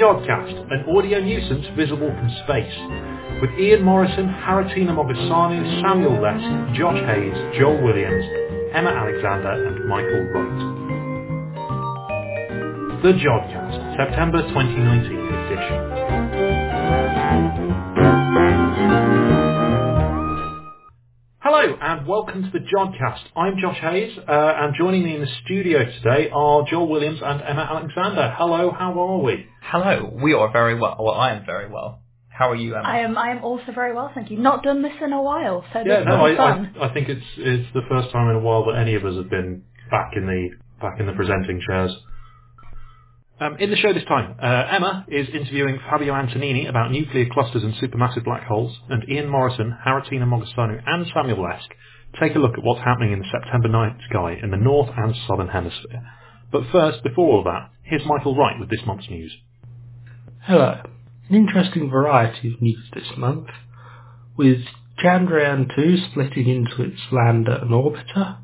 Jodcast, an audio nuisance visible from space. With Ian Morison, Haritina Mogosanu, Samuel Leske, Josh Hayes, Joel Williams, Emma Alexander and Michael Wright. The Jodcast, September 2019 edition. Hello and welcome to the Jodcast. I'm Josh Hayes uh, and joining me in the studio today are Joel Williams and Emma Alexander. Hello, how are we? Hello, we are very well. Well, I am very well. How are you, Emma? I am. I am also very well, thank you. Not done this in a while, so Yeah, this no, will I, fun. I, I think it's it's the first time in a while that any of us have been back in the back in the presenting chairs. Um, in the show this time, uh, Emma is interviewing Fabio Antonini about nuclear clusters and supermassive black holes, and Ian Morison, Haritina Mogosanu, and Samuel Leske take a look at what's happening in the September night sky in the north and southern hemisphere. But first, before all that, here's Michael Wright with this month's news. Hello. An interesting variety of news this month, with Chandrayaan 2 splitting into its lander and orbiter,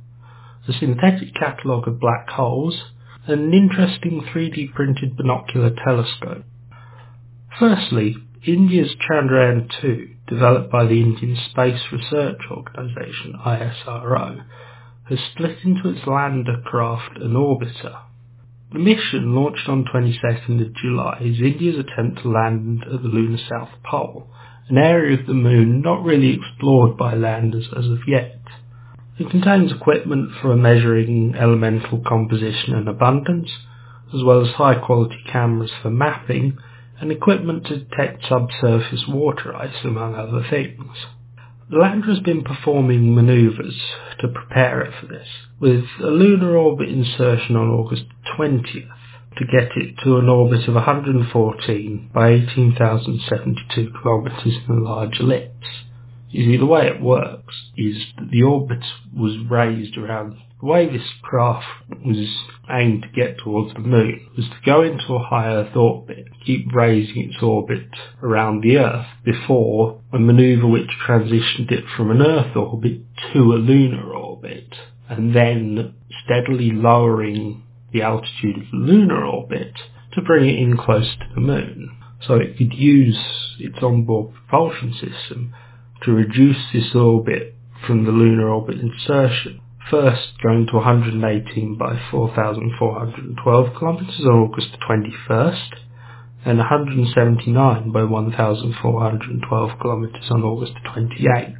the synthetic catalogue of black holes, an interesting 3D printed binocular telescope. Firstly, India's Chandrayaan 2, developed by the Indian Space Research Organisation ISRO, has split into its lander craft and orbiter. The mission, launched on 22nd of July, is India's attempt to land at the lunar south pole, an area of the moon not really explored by landers as of yet. It contains equipment for measuring elemental composition and abundance, as well as high quality cameras for mapping, and equipment to detect subsurface water ice, among other things. The lander has been performing manoeuvres to prepare it for this, with a lunar orbit insertion on August 20th to get it to an orbit of 114 by 18,072 kilometres in a large ellipse. You see, the way it works is that the orbit was raised around the way this craft was aimed to get towards the moon was to go into a high Earth orbit, keep raising its orbit around the Earth before a maneuver which transitioned it from an Earth orbit to a lunar orbit, and then steadily lowering the altitude of the lunar orbit to bring it in close to the moon. So it could use its onboard propulsion system to reduce this orbit from the lunar orbit insertion. First going to 118 by 4,412 kilometers on August 21st, and 179 by 1,412 kilometers on August 28th,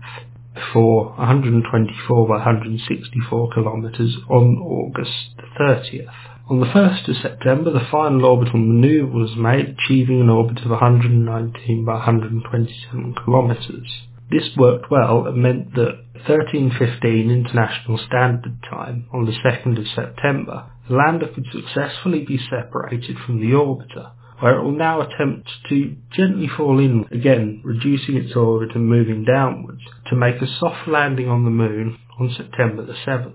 before 124 by 164 kilometers on August 30th. On the 1st of September, the final orbital maneuver was made, achieving an orbit of 119 by 127 kilometers. This worked well and meant that 1315 International Standard Time on the 2nd of September, the lander could successfully be separated from the orbiter, where it will now attempt to gently fall in again, reducing its orbit and moving downwards, to make a soft landing on the moon on September the 7th.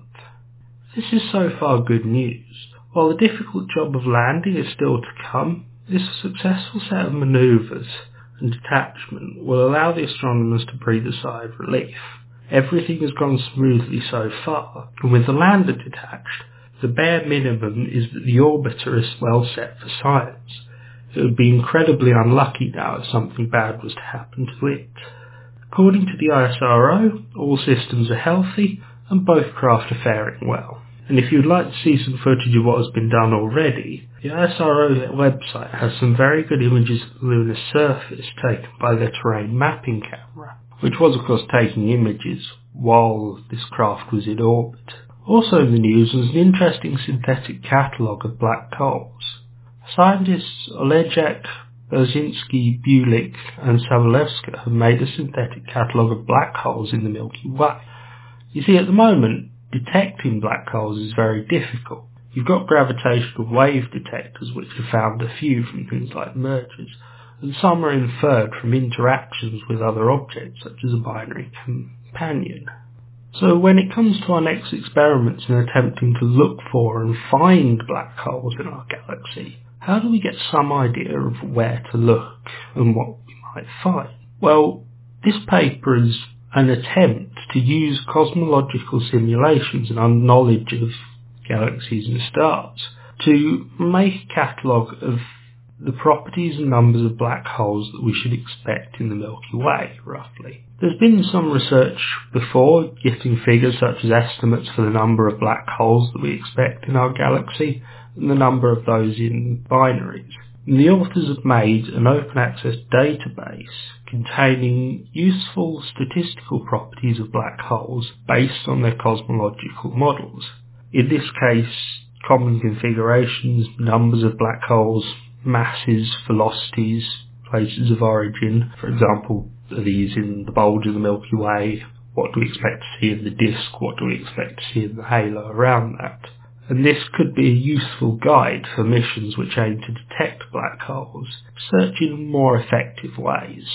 This is so far good news. While the difficult job of landing is still to come, this successful set of manoeuvres and detachment will allow the astronomers to breathe a sigh of relief. Everything has gone smoothly so far, and with the lander detached, the bare minimum is that the orbiter is well set for science. It would be incredibly unlucky now if something bad was to happen to it. According to the ISRO, all systems are healthy and both craft are faring well. And if you'd like to see some footage of what has been done already, the ISRO website has some very good images of the lunar surface taken by the terrain mapping camera, which was of course taking images while this craft was in orbit. Also in the news was an interesting synthetic catalogue of black holes. Scientists Olejak, Belczynski, Bulik and Sobolewska have made a synthetic catalogue of black holes in the Milky Way. You see, at the moment, detecting black holes is very difficult. You've got gravitational wave detectors which have found a few from things like mergers, and some are inferred from interactions with other objects such as a binary companion. So when it comes to our next experiments in attempting to look for and find black holes in our galaxy, how do we get some idea of where to look and what we might find? Well, this paper is an attempt to use cosmological simulations and our knowledge of galaxies and stars to make a catalogue of the properties and numbers of black holes that we should expect in the Milky Way, roughly. There's been some research before getting figures such as estimates for the number of black holes that we expect in our galaxy and the number of those in binaries. The authors have made an open access database containing useful statistical properties of black holes based on their cosmological models. In this case, common configurations, numbers of black holes, masses, velocities, places of origin. For example, are these in the bulge of the Milky Way? What do we expect to see in the disk? What do we expect to see in the halo around that? And this could be a useful guide for missions which aim to detect black holes, search in more effective ways.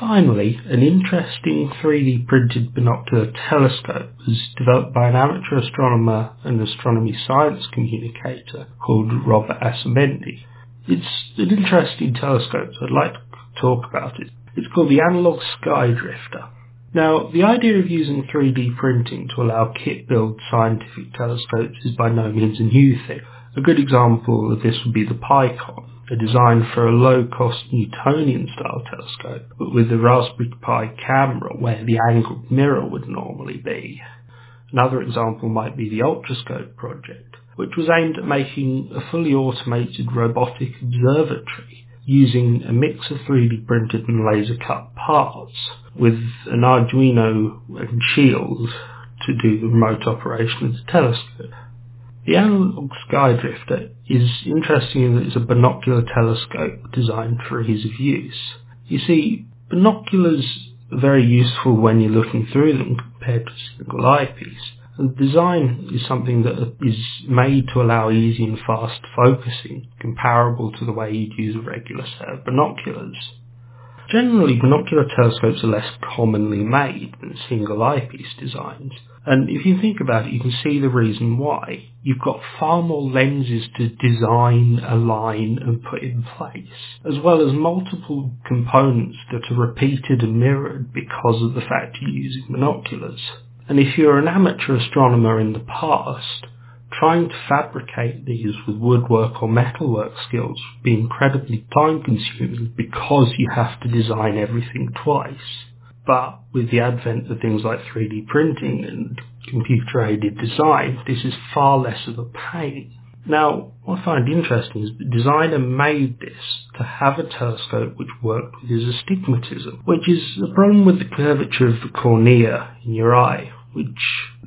Finally, an interesting 3D printed binocular telescope was developed by an amateur astronomer and astronomy science communicator called Robert Asemende. It's an interesting telescope, so I'd like to talk about it. It's called the Analog Sky Drifter. Now, the idea of using 3D printing to allow kit-built scientific telescopes is by no means a new thing. A good example of this would be the PiKon, a design for a low-cost Newtonian-style telescope, but with the Raspberry Pi camera where the angled mirror would normally be. Another example might be the Ultrascope project, which was aimed at making a fully automated robotic observatory using a mix of 3D printed and laser cut parts with an Arduino and shield to do the remote operation of the telescope. The analog skydrifter is interesting in that it's a binocular telescope designed for ease of use. You see, binoculars are very useful when you're looking through them compared to a single eyepiece. And the design is something that is made to allow easy and fast focusing, comparable to the way you'd use a regular set of binoculars. Generally, binocular telescopes are less commonly made than single eyepiece designs, and if you think about it, you can see the reason why. You've got far more lenses to design, align, and put in place, as well as multiple components that are repeated and mirrored because of the fact you're using binoculars. And if you're an amateur astronomer in the past, trying to fabricate these with woodwork or metalwork skills would be incredibly time consuming because you have to design everything twice. But with the advent of things like 3D printing and computer aided design, this is far less of a pain. Now, what I find interesting is the designer made this to have a telescope which worked with his astigmatism, which is a problem with the curvature of the cornea in your eye, which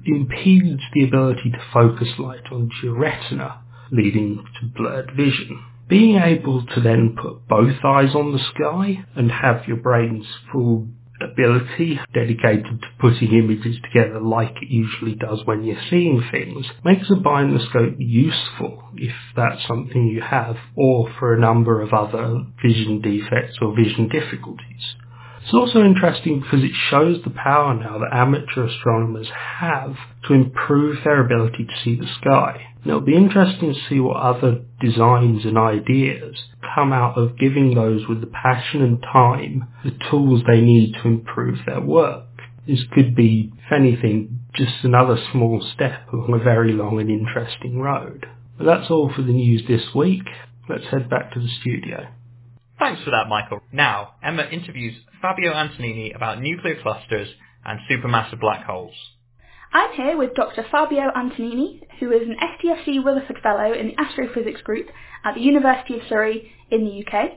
impedes the ability to focus light onto your retina, leading to blurred vision. Being able to then put both eyes on the sky and have your brain's full ability dedicated to putting images together like it usually does when you're seeing things makes a binoscope useful if that's something you have or for a number of other vision defects or vision difficulties. It's also interesting because it shows the power now that amateur astronomers have to improve their ability to see the sky. And it'll be interesting to see what other designs and ideas come out of giving those with the passion and time the tools they need to improve their work. This could be, if anything, just another small step along a very long and interesting road. But that's all for the news this week. Let's head back to the studio. Thanks for that, Michael. Now, Emma interviews Fabio Antonini about nuclear clusters and supermassive black holes. I'm here with Dr. Fabio Antonini, who is an STFC Rutherford Fellow in the Astrophysics Group at the University of Surrey in the UK.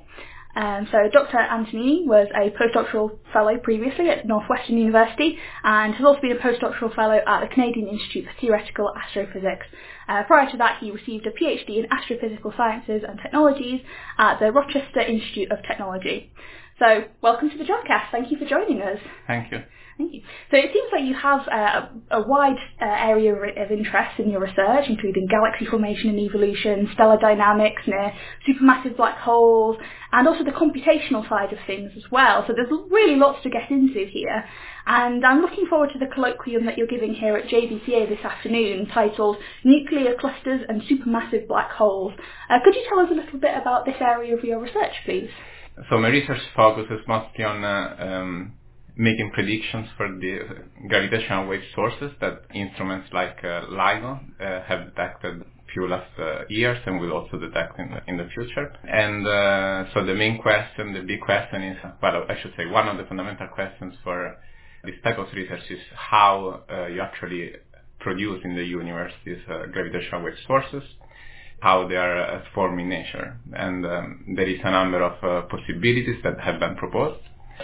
Um, so Dr. Antonini was a postdoctoral fellow previously at Northwestern University and has also been a postdoctoral fellow at the Canadian Institute for Theoretical Astrophysics. Uh, prior to that, he received a PhD in Astrophysical Sciences and Technologies at the Rochester Institute of Technology. So, welcome to the Jodcast. Thank you for joining us. Thank you. Thank you. So it seems like you have uh, a wide uh, area of interest in your research, including galaxy formation and evolution, stellar dynamics near supermassive black holes, and also the computational side of things as well. So there's really lots to get into here. And I'm looking forward to the colloquium that you're giving here at JBCA this afternoon, titled Nuclear Clusters and Supermassive Black Holes. Uh, could you tell us a little bit about this area of your research, please? So my research focuses mostly on uh, um, making predictions for the gravitational wave sources that instruments like uh, LIGO uh, have detected few last uh, years and will also detect in the, in the future. And uh, so the main question, the big question is, well, I should say one of the fundamental questions for this type of research is how uh, you actually produce in the universe these uh, gravitational wave sources, how they are uh, formed in nature. And um, there is a number of uh, possibilities that have been proposed.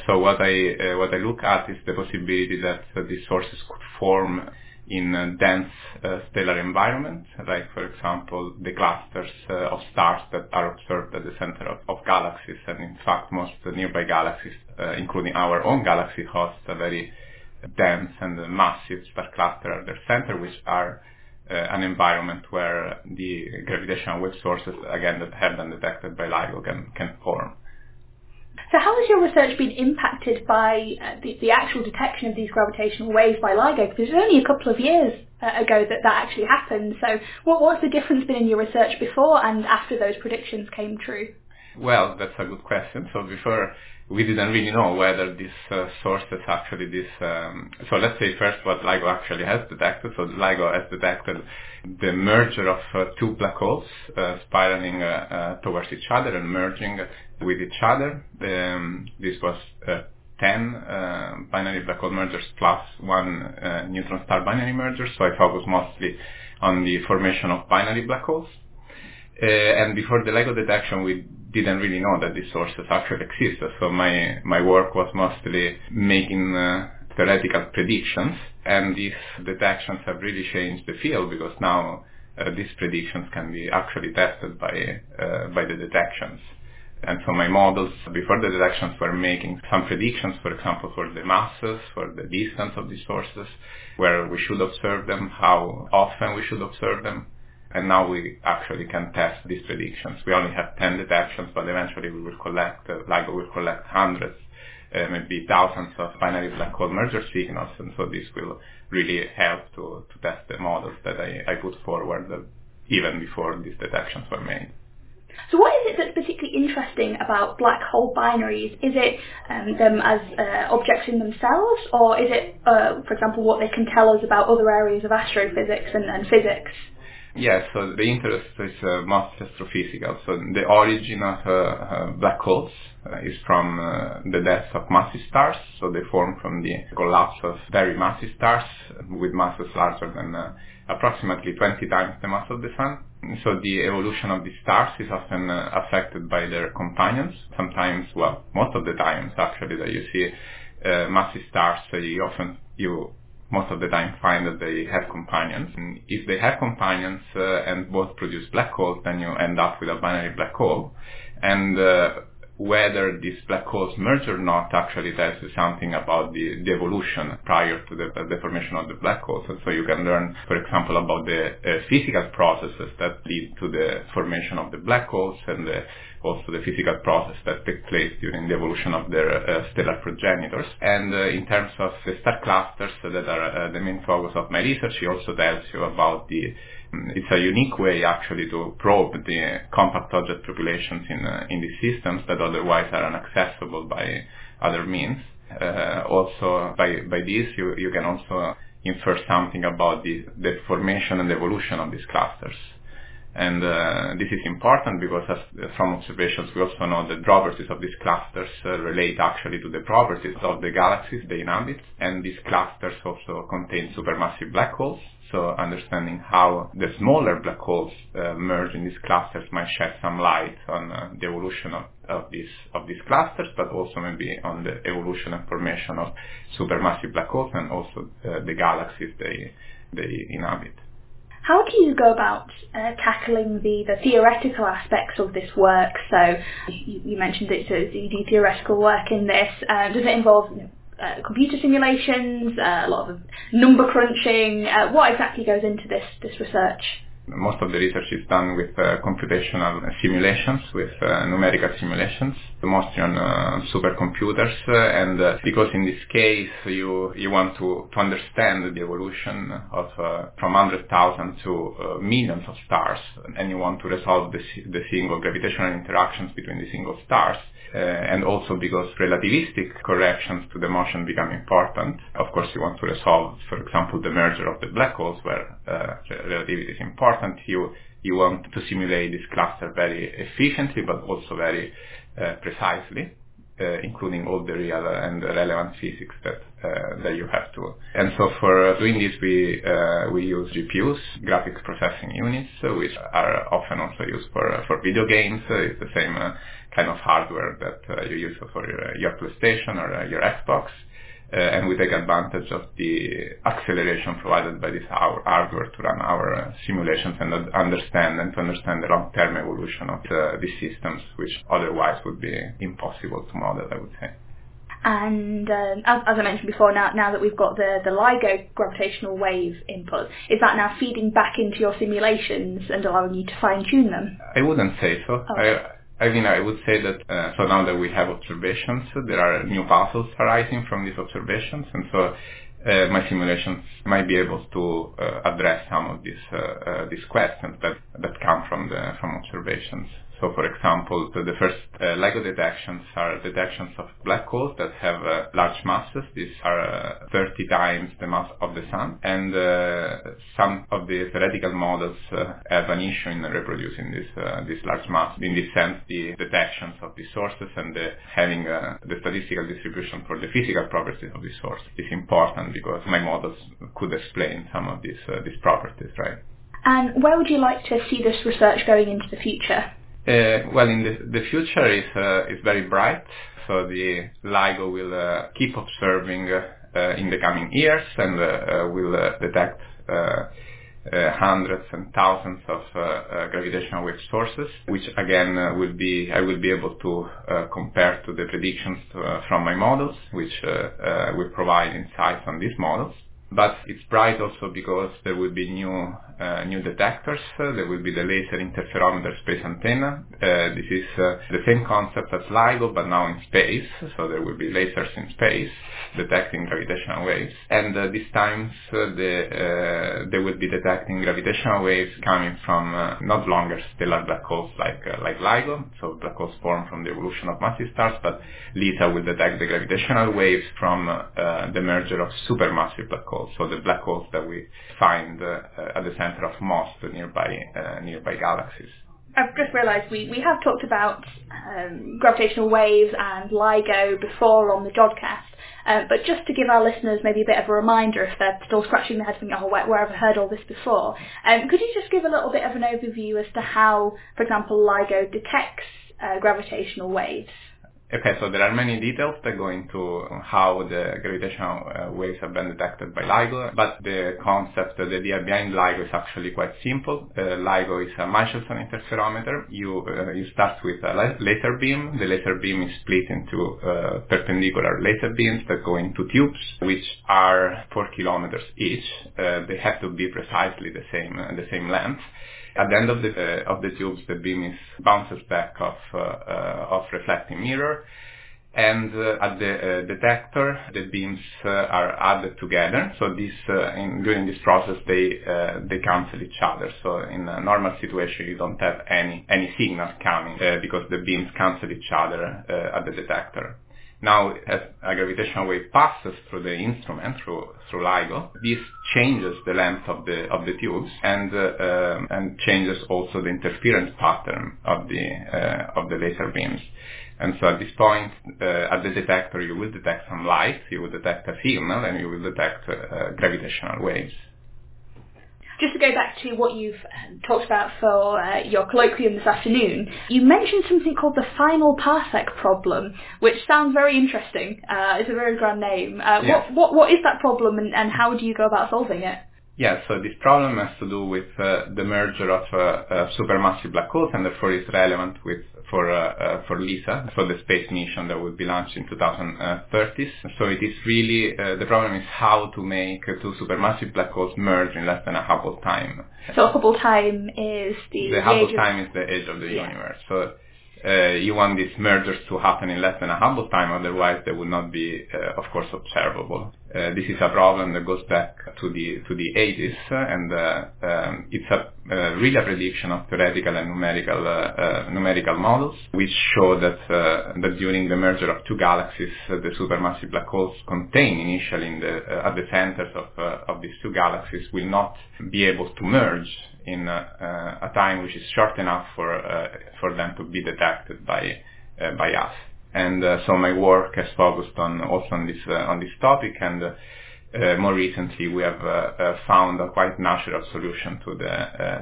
So what I uh, what I look at is the possibility that uh, these sources could form in a dense uh, stellar environment, like for example the clusters uh, of stars that are observed at the center of, of galaxies, and in fact most nearby galaxies, uh, including our own galaxy, host a very dense and massive star cluster at their center, which are uh, an environment where the gravitational wave sources, again, that have been detected by LIGO can, can form. So how has your research been impacted by uh, the, the, actual detection of these gravitational waves by LIGO? Because it was only a couple of years uh, ago that that actually happened. So what, what's the difference been in your research before and after those predictions came true? Well, that's a good question. So before we didn't really know whether this uh, sources actually this. Um, so let's say first what LIGO actually has detected. So LIGO has detected the merger of uh, two black holes uh, spiraling uh, uh, towards each other and merging with each other. Um, this was uh, 10 binary black hole mergers plus one neutron star binary merger. So I focus mostly on the formation of binary black holes. and before the LIGO detection, we didn't really know that these sources actually existed. So my, my work was mostly making uh, theoretical predictions, and these detections have really changed the field because now uh, these predictions can be actually tested by uh, by the detections. And so my models before the detections were making some predictions, for example, for the masses, for the distance of these sources, where we should observe them, how often we should observe them, and now we actually can test these predictions. We only have 10 detections, but eventually we will collect, uh, LIGO will collect hundreds, uh, maybe thousands of binary black hole merger signals, and so this will really help to, to test the models that I, I put forward uh, even before these detections were made. So what is it that's particularly interesting about black hole binaries? Is it um, them as uh, objects in themselves, or is it, uh, for example, what they can tell us about other areas of astrophysics and, and physics? Yes, so the interest is uh, mostly astrophysical. So the origin of uh, uh, black holes uh, is from uh, the death of massive stars. So they form from the collapse of very massive stars with masses larger than uh, approximately 20 times the mass of the sun. So the evolution of the stars is often affected by their companions. Sometimes, well, most of the times actually that you see massive stars, you often you most of the time find that they have companions. And if they have companions uh, and both produce black holes, then you end up with a binary black hole. And uh, whether these black holes merge or not actually tells you something about the, the evolution prior to the, the, formation of the black holes. And so you can learn, for example, about the uh, physical processes that lead to the formation of the black holes and the also the physical process that take place during the evolution of their uh, stellar progenitors. And uh, in terms of the star clusters that are uh, the main focus of my research, it also tells you about the it's a unique way actually to probe the compact object populations in uh, in these systems that otherwise are inaccessible by other means. Uh, also, by by this, you you can also infer something about the, the formation and evolution of these clusters. And uh, this is important because as, from observations we also know the properties of these clusters uh, relate actually to the properties of the galaxies they inhabit. And these clusters also contain supermassive black holes. So understanding how the smaller black holes uh, merge in these clusters might shed some light on uh, the evolution of, of, these, of these clusters, but also maybe on the evolution and formation of supermassive black holes and also uh, the galaxies they, they inhabit. How do you go about uh, tackling the, the theoretical aspects of this work? So you, you mentioned that you do theoretical work in this. Uh, does it involve you know, uh, computer simulations, uh, a lot of number crunching? Uh, what exactly goes into this, this research? Most of the research is done with uh, computational simulations, with uh, numerical simulations, mostly on uh, supercomputers. Uh, and uh, because in this case you you want to, to understand the evolution of uh, from 100,000 to millions of stars, and you want to resolve the, the single gravitational interactions between the single stars, uh, and also because relativistic corrections to the motion become important. Of course, you want to resolve, for example, the merger of the black holes where uh, relativity is important important. You you want to simulate this cluster very efficiently, but also very uh, precisely, uh, including all the real and relevant physics that uh, that you have to. And so for doing this, we uh, we use GPUs, graphics processing units, uh, which are often also used for for video games. it's the same kind of hardware that you use for your, your PlayStation or your Xbox. Uh, and we take advantage of the acceleration provided by this hardware to run our uh, simulations and understand and to understand the long-term evolution of the, these systems, which otherwise would be impossible to model, I would say. And um, as, as, I mentioned before, now now that we've got the, the LIGO gravitational wave input, is that now feeding back into your simulations and allowing you to fine tune them? I wouldn't say so. Oh. I, I mean, I would say that uh, so now that we have observations, there are new puzzles arising from these observations, and so uh, my simulations might be able to uh, address some of these uh, uh, these questions that that come from the from observations. So, for example, the, the first uh, LIGO detections are detections of black holes that have uh, large masses. These are uh, 30 times the mass of the sun. And uh, some of the theoretical models uh, have an issue in reproducing this, uh, this large mass. In this sense, the detections of these sources and the, having the statistical distribution for the physical properties of the sources is important because my models could explain some of these, these properties, right? And where would you like to see this research going into the future? Uh, well, in the, the future is uh, is very bright. So the LIGO will uh, keep observing uh, in the coming years and uh, uh, will detect hundreds and thousands of gravitational wave sources, which again will be I will be able to compare to the predictions from my models, which will provide insights on these models. But it's bright also because there will be new uh, new detectors. There will be the laser interferometer space antenna. Uh, this is uh, the same concept as LIGO, but now in space. So there will be lasers in space detecting gravitational waves. And uh, these times the, they will be detecting gravitational waves coming from not longer stellar black holes like like LIGO, so black holes formed from the evolution of massive stars, but LISA will detect the gravitational waves from the merger of supermassive black holes, so the black holes that we find at the center of most nearby uh, nearby galaxies. I've just realised we, we have talked about um, gravitational waves and LIGO before on the Jodcast, uh, but just to give our listeners maybe a bit of a reminder if they're still scratching their heads thinking, oh, where, where have I heard all this before? Um, could you just give a little bit of an overview as to how, for example, LIGO detects uh, gravitational waves? Okay, so there are many details that go into how the gravitational uh, waves have been detected by LIGO, but the concept, the idea behind LIGO is actually quite simple. Uh, LIGO is a Michelson interferometer. You uh, you start with a laser beam. The laser beam is split into uh, perpendicular laser beams that go into tubes, which are four kilometers each. Uh, they have to be precisely the same uh, the same length. At the end of the uh, of the tubes, the beam is bounces back off uh, uh, off reflecting mirror, and uh, at the uh, detector, the beams uh, are added together. So this in, during this process, they they cancel each other. So in a normal situation, you don't have any any signal coming because the beams cancel each other at the detector. Now, as a gravitational wave passes through the instrument, through through LIGO, this changes the length of the of the tubes and uh, um, and changes also the interference pattern of the uh, of the laser beams. And so at this point, uh, at the detector, you will detect some light, you will detect a signal, and you will detect uh, gravitational waves. Just to go back to what you've um, talked about for uh, your colloquium this afternoon, you mentioned something called the final parsec problem, which sounds very interesting. Uh, it's a very grand name. Uh, yes. what, what, what is that problem and, and how do you go about solving it? Yeah, so this problem has to do with uh, the merger of uh, uh, supermassive black holes and therefore is relevant with for uh, uh, for LISA, for the space mission that will be launched in 2030. So it is really, uh, the problem is how to make two supermassive black holes merge in less than a Hubble time. So Hubble time is the... The Hubble time is the age of the yeah. universe. So uh, you want these mergers to happen in less than a Hubble time, otherwise they would not be, uh, of course, observable. Uh, this is a problem that goes back to the to the 80s, and uh, um, it's a uh, really a prediction of theoretical and numerical uh, uh, numerical models, which show that that during the merger of two galaxies, the supermassive black holes contained initially in the at the centers of of these two galaxies will not be able to merge in a time which is short enough for for them to be detected by by us. And uh, so my work has focused on also on this uh, on this topic, and uh, more recently we have found a quite natural solution to the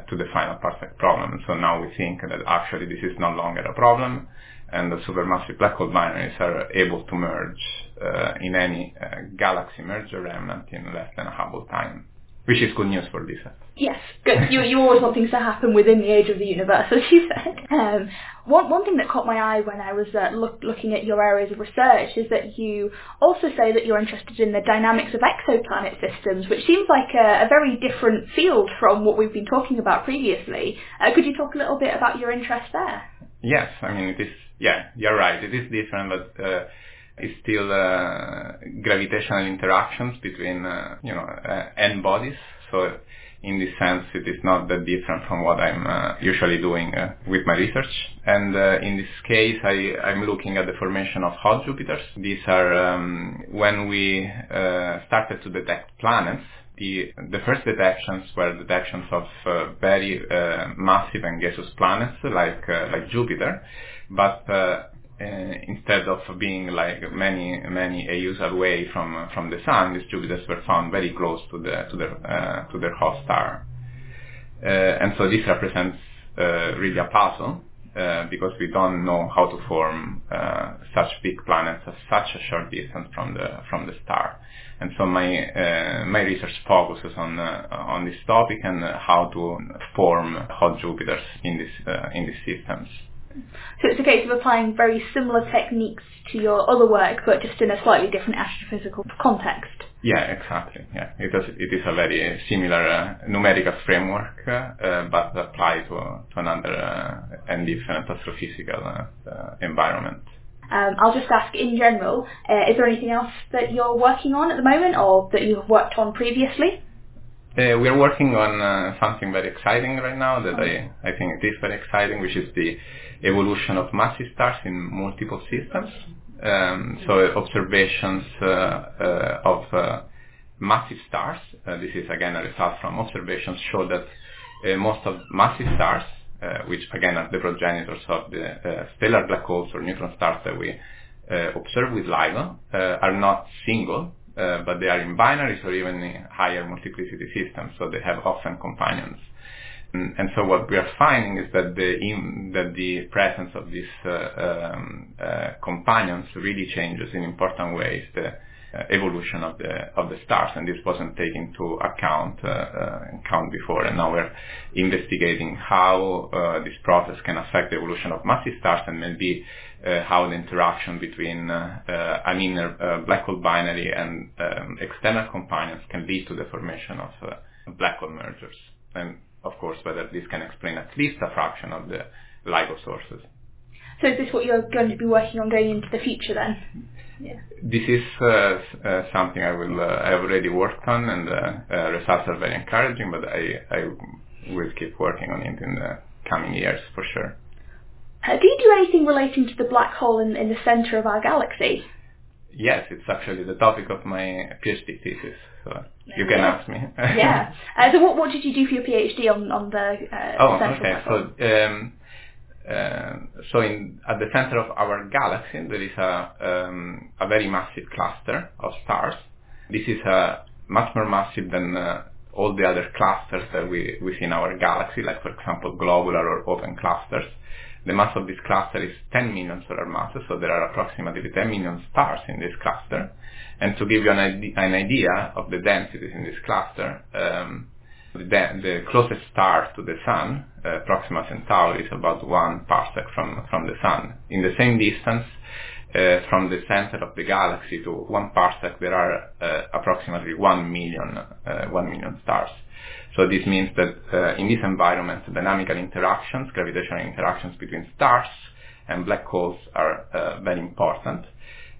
to the final parsec problem. So now we think that actually this is no longer a problem, and the supermassive black hole binaries are able to merge uh, in any uh, galaxy merger remnant in less than a Hubble time which is good news for Lisa. Yes, good. You, you always want things to happen within the age of the universe, as you said. Um, one, one thing that caught my eye when I was uh, look, looking at your areas of research is that you also say that you're interested in the dynamics of exoplanet systems, which seems like a, a very different field from what we've been talking about previously. Uh, could you talk a little bit about your interest there? Yes, I mean, it is, yeah, you're right. It is different, but uh, it's still uh, gravitational interactions between, uh, you know, uh, n bodies. So in this sense, it is not that different from what I'm uh, usually doing uh, with my research. And uh, in this case, I, I'm looking at the formation of hot Jupiters. These are um, when we started to detect planets. The, the first detections were detections of very massive and gaseous planets like like Jupiter, but uh, instead of being like many many AUs away from from the sun, these Jupiters were found very close to the to their uh, to their host star, uh, and so this represents uh, really a puzzle uh, because we don't know how to form uh, such big planets at such a short distance from the from the star, and so my my research focuses on on this topic and how to form hot Jupiters in this in these systems. So it's a case of applying very similar techniques to your other work, but just in a slightly different astrophysical context. Yeah, exactly. Yeah, it is. It is a very similar uh, numerical framework, uh, but applied to, to another uh, and different astrophysical uh, uh, environment. Um, I'll just ask in general: uh, Is there anything else that you're working on at the moment, or that you've worked on previously? We are working on uh, something very exciting right now that I, I think it is very exciting, which is the evolution of massive stars in multiple systems. Um, so observations uh, uh, of uh, massive stars, uh, this is again a result from observations, show that uh, most of massive stars, uh, which again are the progenitors of the stellar black holes or neutron stars that we observe with LIGO, are not single, but they are in binaries or even in higher multiplicity systems, so they have often companions. And so what we are finding is that the in, that the presence of these uh, um, uh, companions really changes in important ways the uh, evolution of the of the stars, and this wasn't taken into account uh, uh, account before. And now we're investigating how uh, this process can affect the evolution of massive stars, and maybe how the interaction between an inner black hole binary and um, external companions can lead to the formation of black hole mergers. And of course, whether this can explain at least a fraction of the LIGO sources. So is this what you're going to be working on going into the future then? Yeah. This is uh, uh, something I will uh, I have already worked on, and uh, uh, results are very encouraging. But I I will keep working on it in the coming years for sure. Uh, do you do anything relating to the black hole in, in the center of our galaxy? Yes, it's actually the topic of my PhD thesis. So you can yeah. ask me. yeah. Uh, so what what did you do for your PhD on on the uh, oh okay so um, uh, so in at the center of our galaxy there is a um, a very massive cluster of stars. This is uh, much more massive than uh, all the other clusters that we we see in our galaxy, like for example globular or open clusters. The mass of this cluster is 10 million solar masses, so there are approximately 10 million stars in this cluster. And to give you an, idea, an idea of the densities in this cluster, um, the, the, closest star to the Sun, uh, Proxima Centauri, is about one parsec from, from the Sun. In the same distance, uh, from the center of the galaxy to one parsec, there are uh, approximately one million, uh, one million stars. So this means that uh, in this environment, dynamical interactions, gravitational interactions between stars and black holes are uh, very important.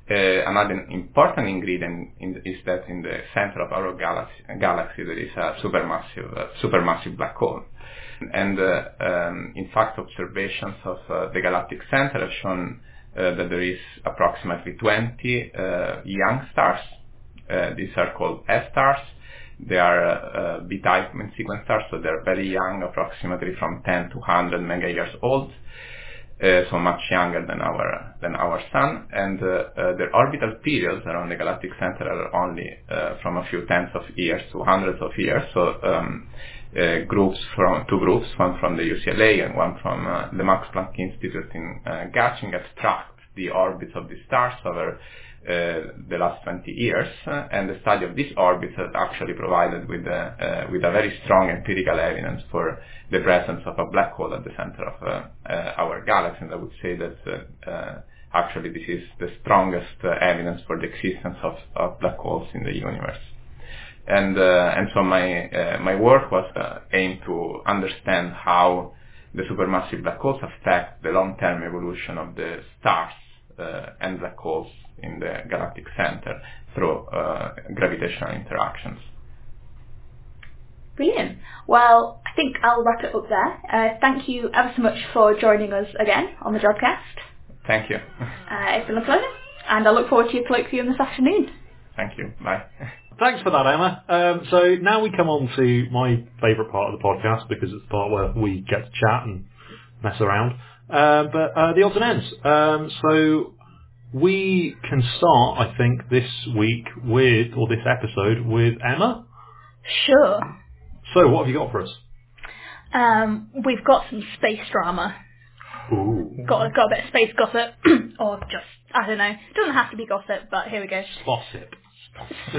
Uh, another important ingredient the, is that in the center of our galaxy, galaxy there is a supermassive, uh, supermassive black hole. And uh, um, in fact, observations of uh, the galactic center have shown that there is approximately 20 uh, young stars. these are called S-stars. They are B-type main sequence stars, so they're very young, approximately from 10 to 100 mega years old uh, so much younger than our than our sun, and uh, uh, their orbital periods around the galactic center are only uh, from a few tens of years to hundreds of years. So um, uh, groups from two groups, one from the UCLA and one from uh, the Max Planck Institute in uh, Garching, have tracked the orbits of the stars over uh, the last 20 years, uh, and the study of this orbit has actually provided with, uh, with a very strong empirical evidence for the presence of a black hole at the center of our galaxy. And I would say that actually this is the strongest evidence for the existence of, of black holes in the universe and uh, and so my uh, my work was uh, aimed to understand how the supermassive black holes affect the long-term evolution of the stars and black holes in the galactic center through uh, gravitational interactions. Brilliant. Well, I think I'll wrap it up there. Uh, thank you ever so much for joining us again on the Jodcast. Thank you. Uh, it's been a pleasure, and I look forward to your colloquium this afternoon. Thank you. Bye. Thanks for that, Emma. Um, so now we come on to my favourite part of the podcast because it's the part where we get to chat and mess around. Uh, but uh, the odds and ends. Um, so we can start, I think, this week with, or this episode with Emma. Sure. So, what have you got for us? Um, we've got some space drama. Ooh. Got, got a bit of space gossip, or just, I don't know. It doesn't have to be gossip, but here we go. Gossip.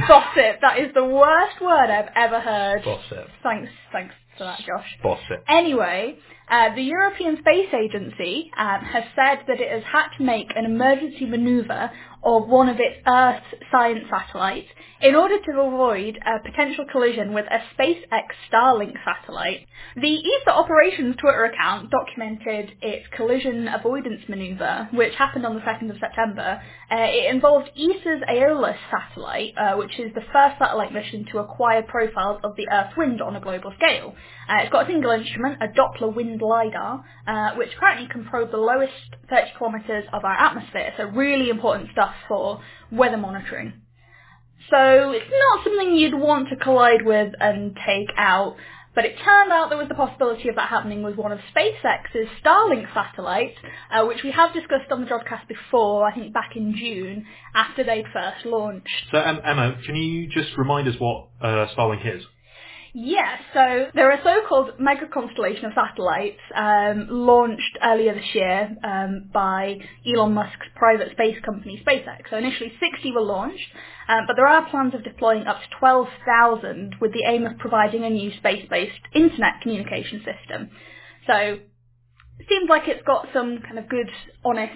Gossip. That is the worst word I've ever heard. Gossip. Thanks, thanks for that, Josh. Gossip. Anyway, uh, the European Space Agency um, has said that it has had to make an emergency manoeuvre of one of its Earth science satellites in order to avoid a potential collision with a SpaceX Starlink satellite. The ESA Operations Twitter account documented its collision avoidance manoeuvre, which happened on the 2nd of September. Uh, it involved ESA's Aeolus satellite, uh, which is the first satellite mission to acquire profiles of the Earth's wind on a global scale. Uh, it's got a single instrument, a Doppler wind lidar, uh, which currently can probe the lowest 30 kilometres of our atmosphere, so really important stuff for weather monitoring. So it's not something you'd want to collide with and take out, but it turned out there was the possibility of that happening with one of SpaceX's Starlink satellites, uh, which we have discussed on the Jodcast before, I think back in June, after they'd first launched. So um, Emma, can you just remind us what uh, Starlink is? Yes, so there are so-called mega constellation of satellites um, launched earlier this year um, by Elon Musk's private space company SpaceX. So initially 60 were launched, um, but there are plans of deploying up to 12,000 with the aim of providing a new space-based internet communication system. So it seems like it's got some kind of good, honest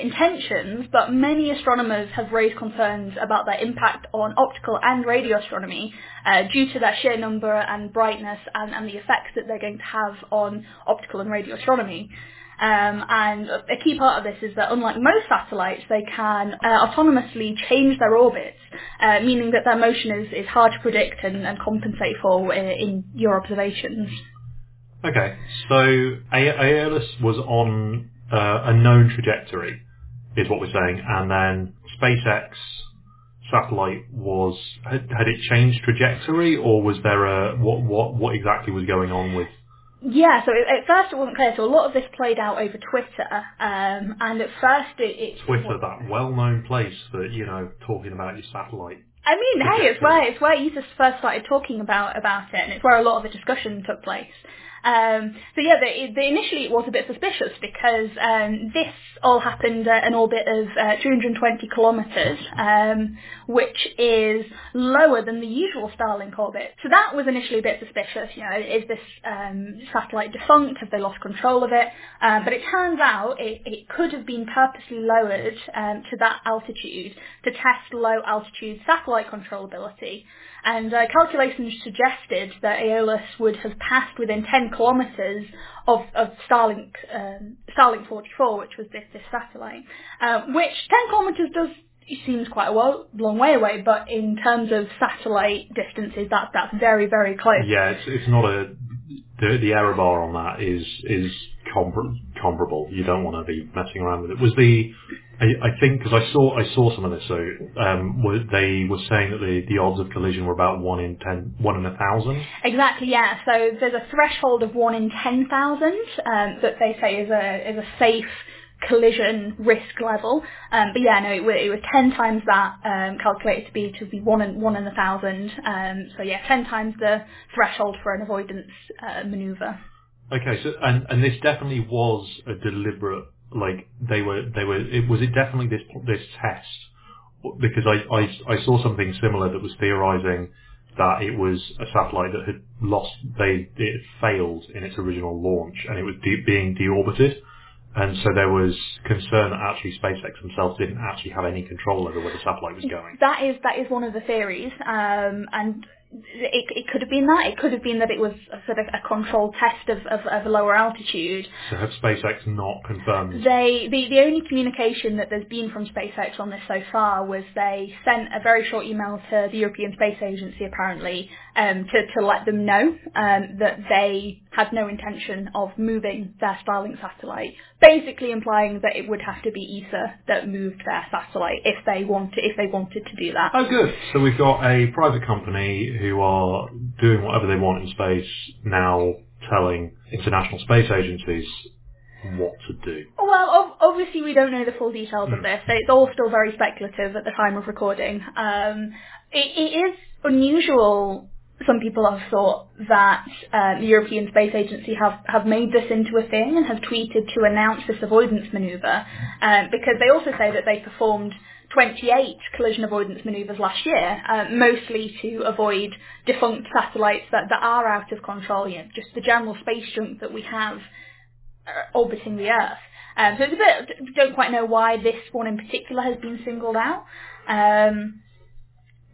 intentions, but many astronomers have raised concerns about their impact on optical and radio astronomy uh, due to their sheer number and brightness and, and, the effects that they're going to have on optical and radio astronomy. Um, and a key part of this is that unlike most satellites, they can uh, autonomously change their orbits, uh, meaning that their motion is, is hard to predict and, and compensate for in, in your observations. Okay, so Aeolus was on uh, a known trajectory, is what we're saying, and then SpaceX satellite was had, had it changed trajectory, or was there a what what what exactly was going on with? Yeah, so at first it wasn't clear. So a lot of this played out over Twitter, um, and at first it, it Twitter, that well-known place for you know talking about your satellite. I mean, hey, it's where it's where ESA first started talking about about it, and it's where a lot of the discussion took place. Um, so yeah, initially it was a bit suspicious because um, this all happened at an orbit of uh, 220 kilometres, um, which is lower than the usual Starlink orbit. So that was initially a bit suspicious. You know, is this um, satellite defunct? Have they lost control of it? Um, but it turns out it, it could have been purposely lowered um, to that altitude to test low altitude satellite controllability. and uh, calculations suggested that Aeolus would have passed within 10 kilometres of, of Starlink um, Starlink 44, which was this, this satellite, uh, which 10 kilometres does seems quite a well, long way away, but in terms of satellite distances, that that's very very close. Yeah, it's it's not a the the error bar on that is is compar- comparable. You don't want to be messing around with it. Was the I, I think because I saw I saw some of this. So um, were, they were saying that the the odds of collision were about one in ten, one in a thousand. Exactly, yeah. So there's a threshold of one in ten thousand um, that they say is a is a safe collision risk level. Um, but yeah, no, it, it was ten times that um, calculated to be to be one in one in a thousand. Um, so yeah, ten times the threshold for an avoidance uh, maneuver. Okay, so and and this definitely was a deliberate like they were they were it was it definitely this this test because I I, I saw something similar that was theorizing that it was a satellite that had lost they it failed in its original launch and it was de- being deorbited and so there was concern that actually SpaceX themselves didn't actually have any control over where the satellite was going. That is that is one of the theories, um, and it, it could have been that. It could have been that it was a sort of a controlled test of, of, of a lower altitude. So have SpaceX not confirmed? They the, the only communication that there's been from SpaceX on this so far was they sent a very short email to the European Space Agency apparently um, to to let them know um, that they had no intention of moving their Starlink satellite, basically implying that it would have to be ESA that moved their satellite if they wanted if they wanted to do that. Oh, good. So we've got a private company who are doing whatever they want in space now, telling international space agencies what to do. Well, obviously we don't know the full details of this. so It's all still very speculative at the time of recording. Um, it, it is unusual. Some people have thought that uh, the European Space Agency have, have made this into a thing and have tweeted to announce this avoidance manoeuvre, um, because they also say that they performed 28 collision avoidance manoeuvres last year, uh, mostly to avoid defunct satellites that, that are out of control, you know, just the general space junk that we have uh, orbiting the Earth. Um, so it's a bit, don't quite know why this one in particular has been singled out. Um,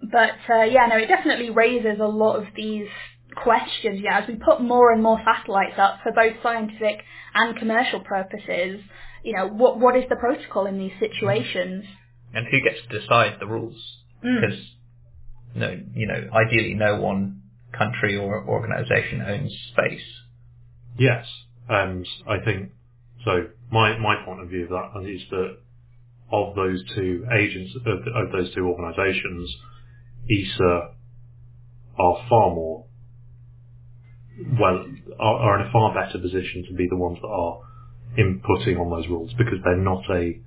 but uh, yeah, no, it definitely raises a lot of these questions. Yeah, as we put more and more satellites up for both scientific and commercial purposes, you know, what what is the protocol in these situations? And who gets to decide the rules? Mm. Because no, you know, ideally, no one country or organisation owns space. Yes, and I think so. My my point of view of that is that of those two agents of, of those two organisations, ESA are far more well are, are in a far better position to be the ones that are inputting on those rules because they're not a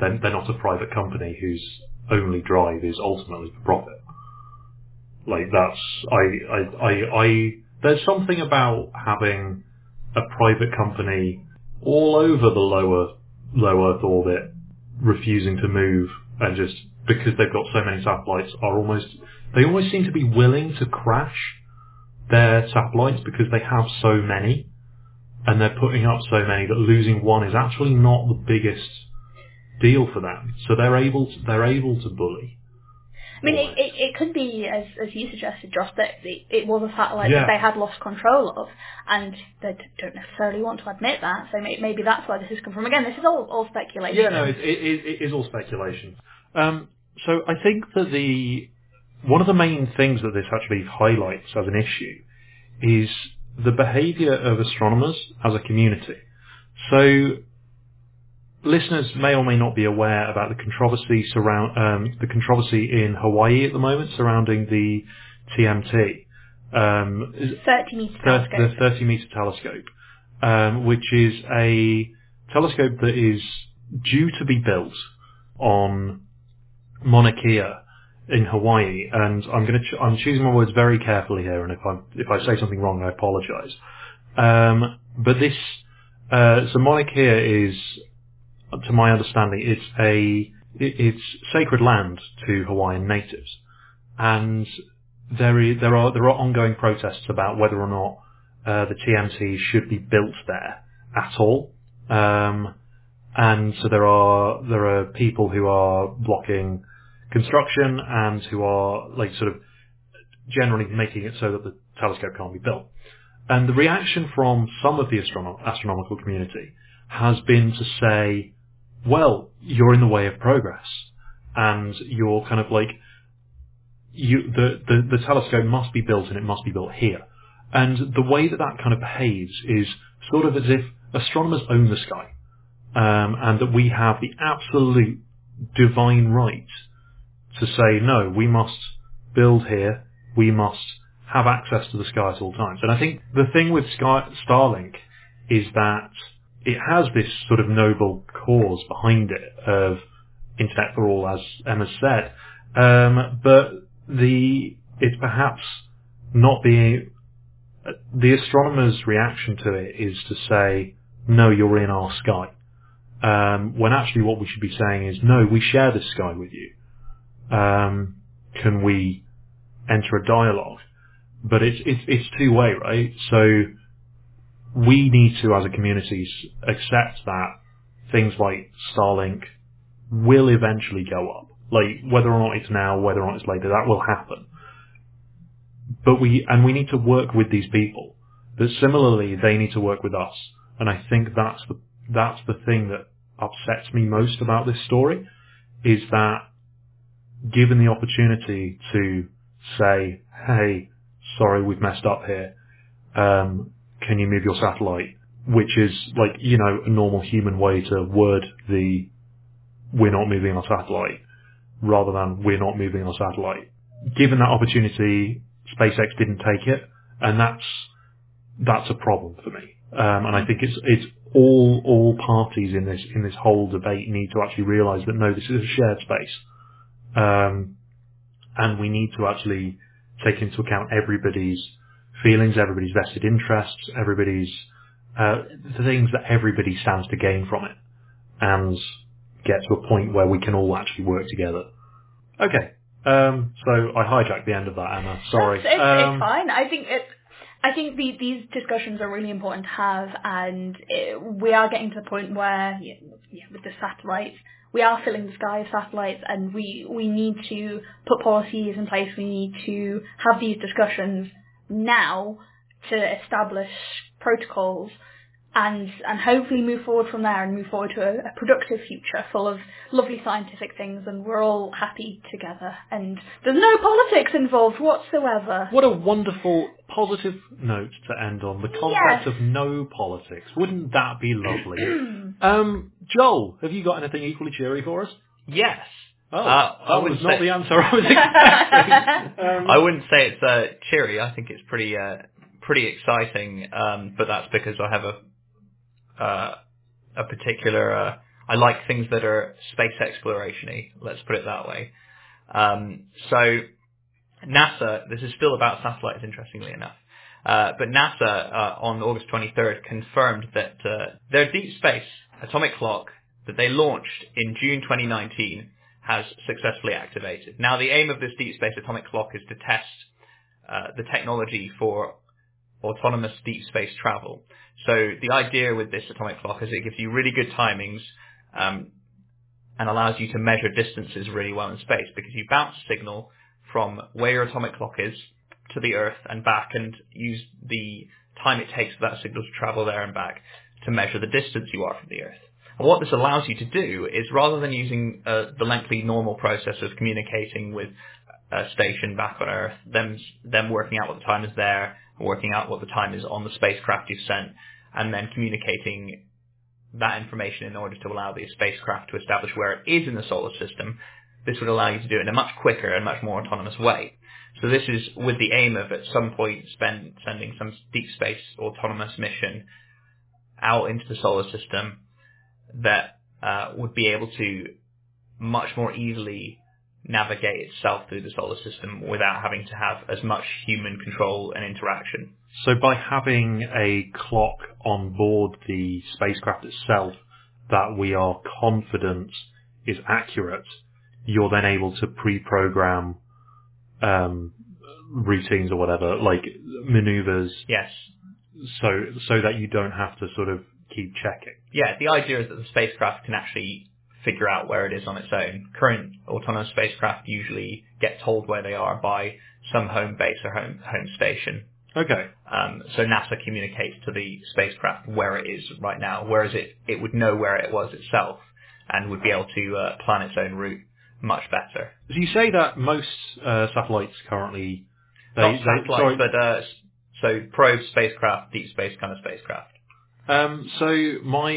they're, they're not a private company whose only drive is ultimately for profit. Like that's I I I, I there's something about having a private company all over the lower low Earth orbit refusing to move and just because they've got so many satellites are almost they almost seem to be willing to crash their satellites because they have so many and they're putting up so many that losing one is actually not the biggest deal for them. So they're able to, they're able to bully. I mean, it, it, it could be, as, as you suggested, Josh, that it, it was a satellite Yeah. that they had lost control of, and they don't necessarily want to admit that, so may, maybe that's where this has come from. Again, this is all, all speculation. Yeah, no, it, it, it, it is all speculation. Um, so I think that the one of the main things that this actually highlights as an issue is the behaviour of astronomers as a community. So listeners may or may not be aware about the controversy surround um, the controversy in Hawaii at the moment surrounding the TMT. Um, 30 metre the, telescope. the 30 meter telescope, um, which is a telescope that is due to be built on Kea in Hawaii. And I'm going to ch- I'm choosing my words very carefully here, and if I if I say something wrong, I apologise. Um, but this uh, so Kea is, to my understanding, it's a it, it's sacred land to Hawaiian natives, and there is, there are there are ongoing protests about whether or not uh, the TMT should be built there at all. Um, and so there are there are people who are blocking construction and who are like sort of generally making it so that the telescope can't be built. And the reaction from some of the astronom- astronomical community has been to say, well, you're in the way of progress. And you're kind of like, you, the, the, the telescope must be built and it must be built here. And the way that that kind of behaves is sort of as if astronomers own the sky. Um, and that we have the absolute divine right to say, no, we must build here, we must have access to the sky at all times. And I think the thing with Sky, Starlink is that it has this sort of noble cause behind it of internet for all, as Emma said. Um, but the it's perhaps not being the astronomer's reaction to it is to say, no, you're in our sky. Um, when actually what we should be saying is, no, we share this sky with you. Um, can we enter a dialogue? But it's, it's, it's two way, right? So we need to, as a community, accept that things like Starlink will eventually go up. Like, whether or not it's now, whether or not it's later, that will happen. But we, and we need to work with these people. But similarly, they need to work with us. And I think that's the, that's the thing that upsets me most about this story, is that given the opportunity to say, hey, sorry, we've messed up here, um, can you move your satellite? Which is like, you know, a normal human way to word the, we're not moving our satellite, rather than we're not moving our satellite. Given that opportunity, SpaceX didn't take it, and that's, that's a problem for me. Um, and I think it's, it's all, all parties in this, in this whole debate need to actually realize that no, this is a shared space. Um, and we need to actually take into account everybody's feelings, everybody's vested interests, everybody's uh, the things that everybody stands to gain from it, and get to a point where we can all actually work together. Okay, um, so I hijacked the end of that, Emma. Sorry. That's- it's, Um, it's fine. I think it. I think the, these discussions are really important to have, and it, we are getting to the point where, yeah, with the satellites, we are filling the sky with satellites, and we we need to put policies in place. We need to have these discussions now to establish protocols and and hopefully move forward from there and move forward to a, a productive future full of lovely scientific things and we're all happy together and there's no politics involved whatsoever. What a wonderful positive note to end on. The concept of no politics. Wouldn't that be lovely? um, Joel, have you got anything equally cheery for us? Yes. Oh, Uh, I that was wouldn't not say- the answer I was expecting. Um, I wouldn't say it's uh, cheery. I think it's pretty uh, pretty exciting. Um, but that's because I have a uh, a particular. Uh, I like things that are space exploration-y. Let's put it that way. Um, so NASA. This is still about satellites, interestingly enough. Uh, but NASA uh, on August 23rd confirmed that uh, their deep space atomic clock that they launched in June 2019 has successfully activated. Now, the aim of this deep space atomic clock is to test uh, the technology for autonomous deep space travel. So the idea with this atomic clock is it gives you really good timings um, and allows you to measure distances really well in space because you bounce a signal from where your atomic clock is to the Earth and back and use the time it takes for that signal to travel there and back to measure the distance you are from the Earth. And what this allows you to do is rather than using uh, the lengthy normal process of communicating with a station back on Earth, them, them working out what the time is there, working out what the time is on the spacecraft you've sent, and then communicating that information in order to allow the spacecraft to establish where it is in the solar system, this would allow you to do it in a much quicker and much more autonomous way. So this is with the aim of at some point spend, sending some deep space autonomous mission out into the solar system that uh, would be able to much more easily navigate itself through the solar system without having to have as much human control and interaction. So by having a clock on board the spacecraft itself that we are confident is accurate, you're then able to pre-program um, routines or whatever, like maneuvers, Yes. so so that you don't have to sort of keep checking. Yeah, the idea is that the spacecraft can actually figure out where it is on its own. Current autonomous spacecraft usually get told where they are by some home base or home home station. Okay. Um, so NASA communicates to the spacecraft where it is right now, whereas it, it would know where it was itself and would be able to uh, plan its own route much better. So you say that most uh, satellites currently they, Not satellites, sorry, but uh, so probe spacecraft, deep space kind of spacecraft. Um, so my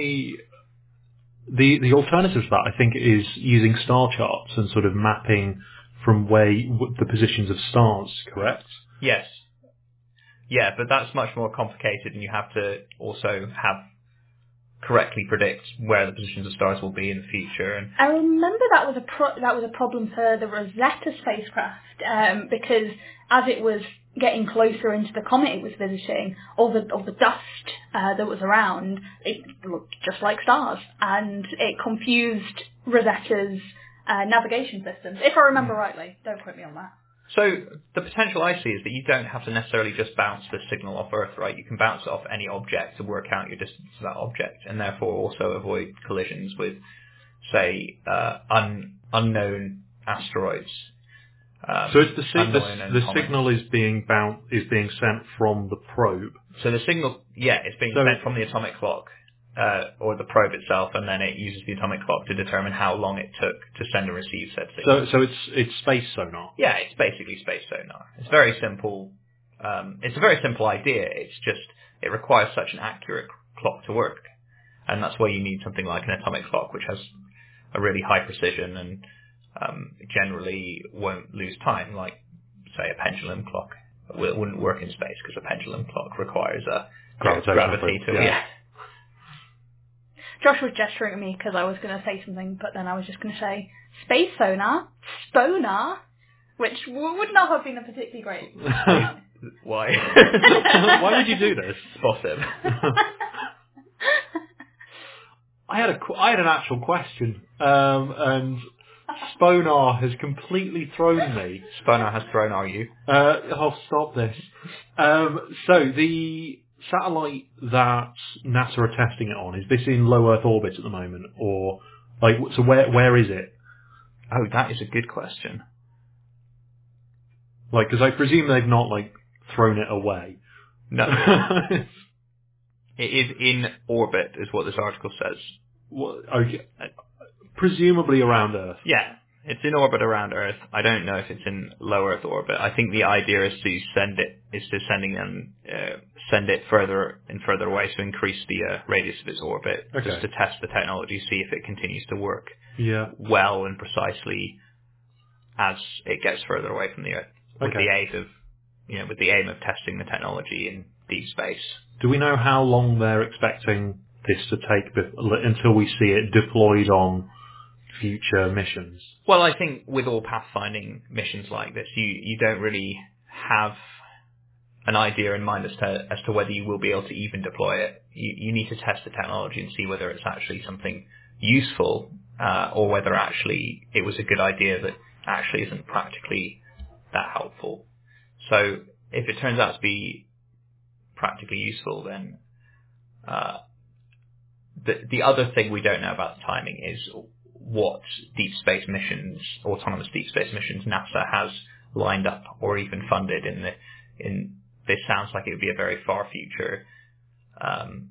the the alternative to that I think is using star charts and sort of mapping from where you- the positions of stars. Correct. Yes. Yeah, but that's much more complicated, and you have to also have correctly predict where the positions of stars will be in the future. And I remember that was a pro- that was a problem for the Rosetta spacecraft um, because as it was getting closer into the comet it was visiting, all the all the dust uh, that was around, it looked just like stars, and it confused Rosetta's uh, navigation systems. If I remember rightly, don't quote me on that. so the potential I see is that you don't have to necessarily just bounce the signal off Earth, right? You can bounce it off any object to work out your distance to that object, and therefore also avoid collisions with, say, uh, un- unknown asteroids. Um, So it's the the, the signal is being bound is being sent from the probe. So the signal, yeah, it's being So- sent from the atomic clock, uh, or the probe itself, and then it uses the atomic clock to determine how long it took to send and receive said signal. So so it's it's space sonar. yeah, it's basically space sonar. It's very simple. Um, it's a very simple idea. It's just it requires such an accurate clock to work, and that's why you need something like an atomic clock, which has a really high precision and um, generally won't lose time, like say a pendulum clock. It wouldn't work in space because a pendulum clock requires a Gravitational gravity to yeah. yeah. Josh was gesturing at me because I was going to say something, but then I was just going to say space sonar, sponar, which w- would not have been a particularly great. Why? Why would you do this? Spot him. I had a qu- I had an actual question, um, and Sponar has completely thrown me. Sponar has thrown are you? Uh, I'll stop this. Um, so the satellite that NASA are testing it on is this in low Earth orbit at the moment, or like so where where is it? Oh, that is a good question. Like, because I presume they've not like thrown it away. No, it is in orbit, is what this article says. What- okay, presumably around Earth. Yeah, it's in orbit around Earth. I don't know if it's in low Earth orbit. I think the idea is to send it is to sending them uh, send it further and further away to increase the uh, radius of its orbit, Okay. just to test the technology, see if it continues to work Yeah. well and precisely as it gets further away from the Earth, with Okay. the aim of you know with the aim of testing the technology in deep space. Do we know how long they're expecting this to take until we see it deployed on future missions? Well, I think with all pathfinding missions like this, you, you don't really have an idea in mind as to as to whether you will be able to even deploy it. You, you need to test the technology and see whether it's actually something useful, uh, or whether actually it was a good idea that actually isn't practically that helpful. So if it turns out to be practically useful, then uh, the the other thing we don't know about the timing is what deep space missions, autonomous deep space missions NASA has lined up or even funded in the in this sounds like it would be a very far future um,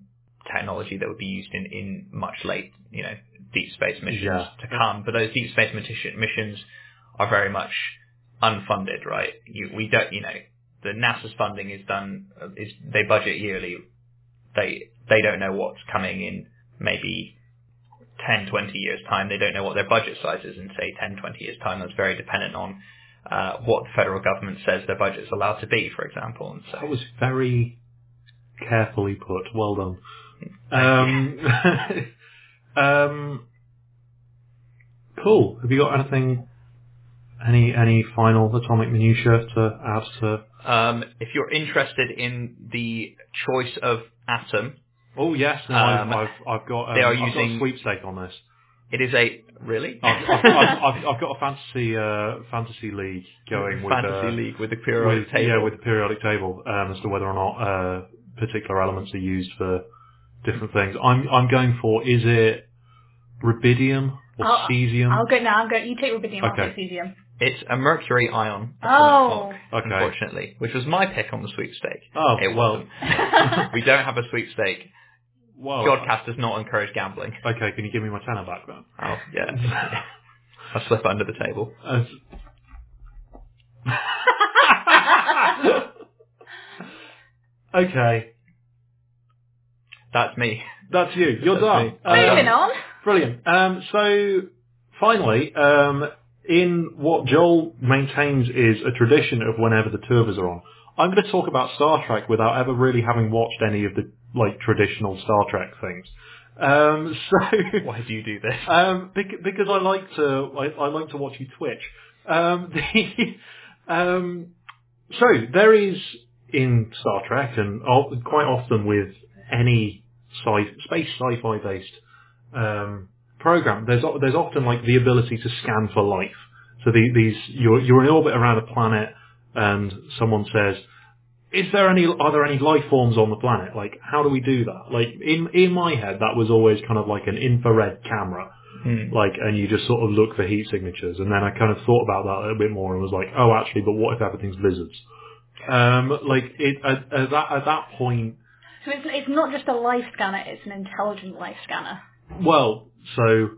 technology that would be used in, in much late, you know, deep space missions Yeah. to come. But those deep space mission- missions are very much unfunded, right? You, we don't, you know, the NASA's funding is done, is they budget yearly. They they don't know what's coming in maybe 10, 20 years time. They don't know what their budget size is in say 10, 20 years time. That's very dependent on uh, what the federal government says their budget's allowed to be, for example. And so That was very carefully put. Well done. Um, um, cool. Have you got anything? Any any final atomic minutiae to add to? Um, if you're interested in the choice of atom, Oh yes, no, Um, I've, I've I've got um, they are I've got using- a sweepstake on this. it is a really I've, I've, I've, I've, I've got a fantasy uh, fantasy league going with fantasy uh, league with the periodic with, table. Yeah, with the periodic table um, as to whether or not uh, particular elements are used for different things. I'm I'm going for is it rubidium or I'll- cesium? I'll go now. I'm going. You take rubidium. I'll take cesium. It's a mercury ion. Oh. clock, Okay. Unfortunately, which was my pick on the sweepstake. Oh, it well. wasn't. we don't have a sweepstake. Well, Jodcast does not encourage gambling. Okay, can you give me my tenner back then? Oh, yeah. I'll slip under the table. As- okay, That's me. that's you. You're That's done. me. Uh, Moving on. Brilliant. Um, so, finally, um, in what Joel maintains is a tradition of whenever the two of us are on, I'm going to talk about Star Trek without ever really having watched any of the like traditional Star Trek things. Um, so, Why do you do this? um, bec- because I like to, I, I like to watch you twitch. Um, the, um, so there is in Star Trek, and quite often with any sci- space sci-fi based um, program, there's there's often like the ability to scan for life. So the, these you're you're in orbit around a planet, and someone says, "Is there any are there any life forms on the planet? Like, how do we do that?" Like in in my head, that was always kind of like an infrared camera Hmm. like, and you just sort of look for heat signatures. And then I kind of thought about that a little bit more and was like, oh, actually, but what if everything's lizards? Um, like it at, at that at that point. So it's, it's not just a life scanner, it's an intelligent life scanner. Well, so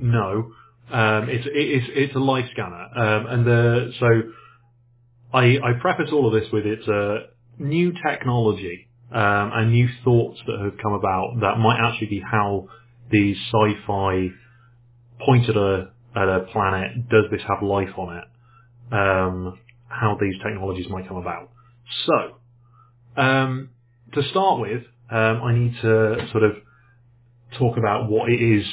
no, um, it's it, it's it's a life scanner, um, and the so I I preface all of this with it's a new technology um, and new thoughts that have come about that might actually be how these sci-fi point at a at a planet. Does this have life on it? Um, how these technologies might come about. So, um, to start with, um, I need to sort of talk about what it is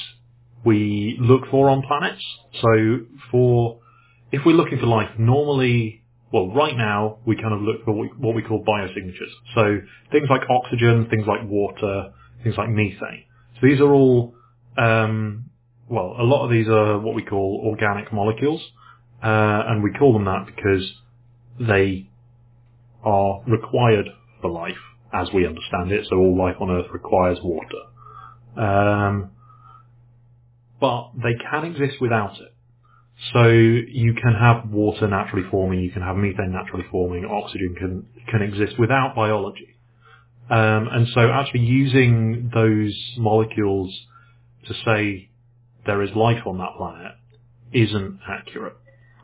we look for on planets. So, for if we're looking for life, normally, well, right now we kind of look for what we, what we call biosignatures. So things like oxygen, things like water, things like methane. So these are all, um, well, a lot of these are what we call organic molecules, uh, and we call them that because they are required for life as we understand it. So all life on Earth requires water. Um, but they can exist without it. So you can have water naturally forming, you can have methane naturally forming, oxygen can, can exist without biology. Um, and so actually using those molecules to say there is life on that planet isn't accurate.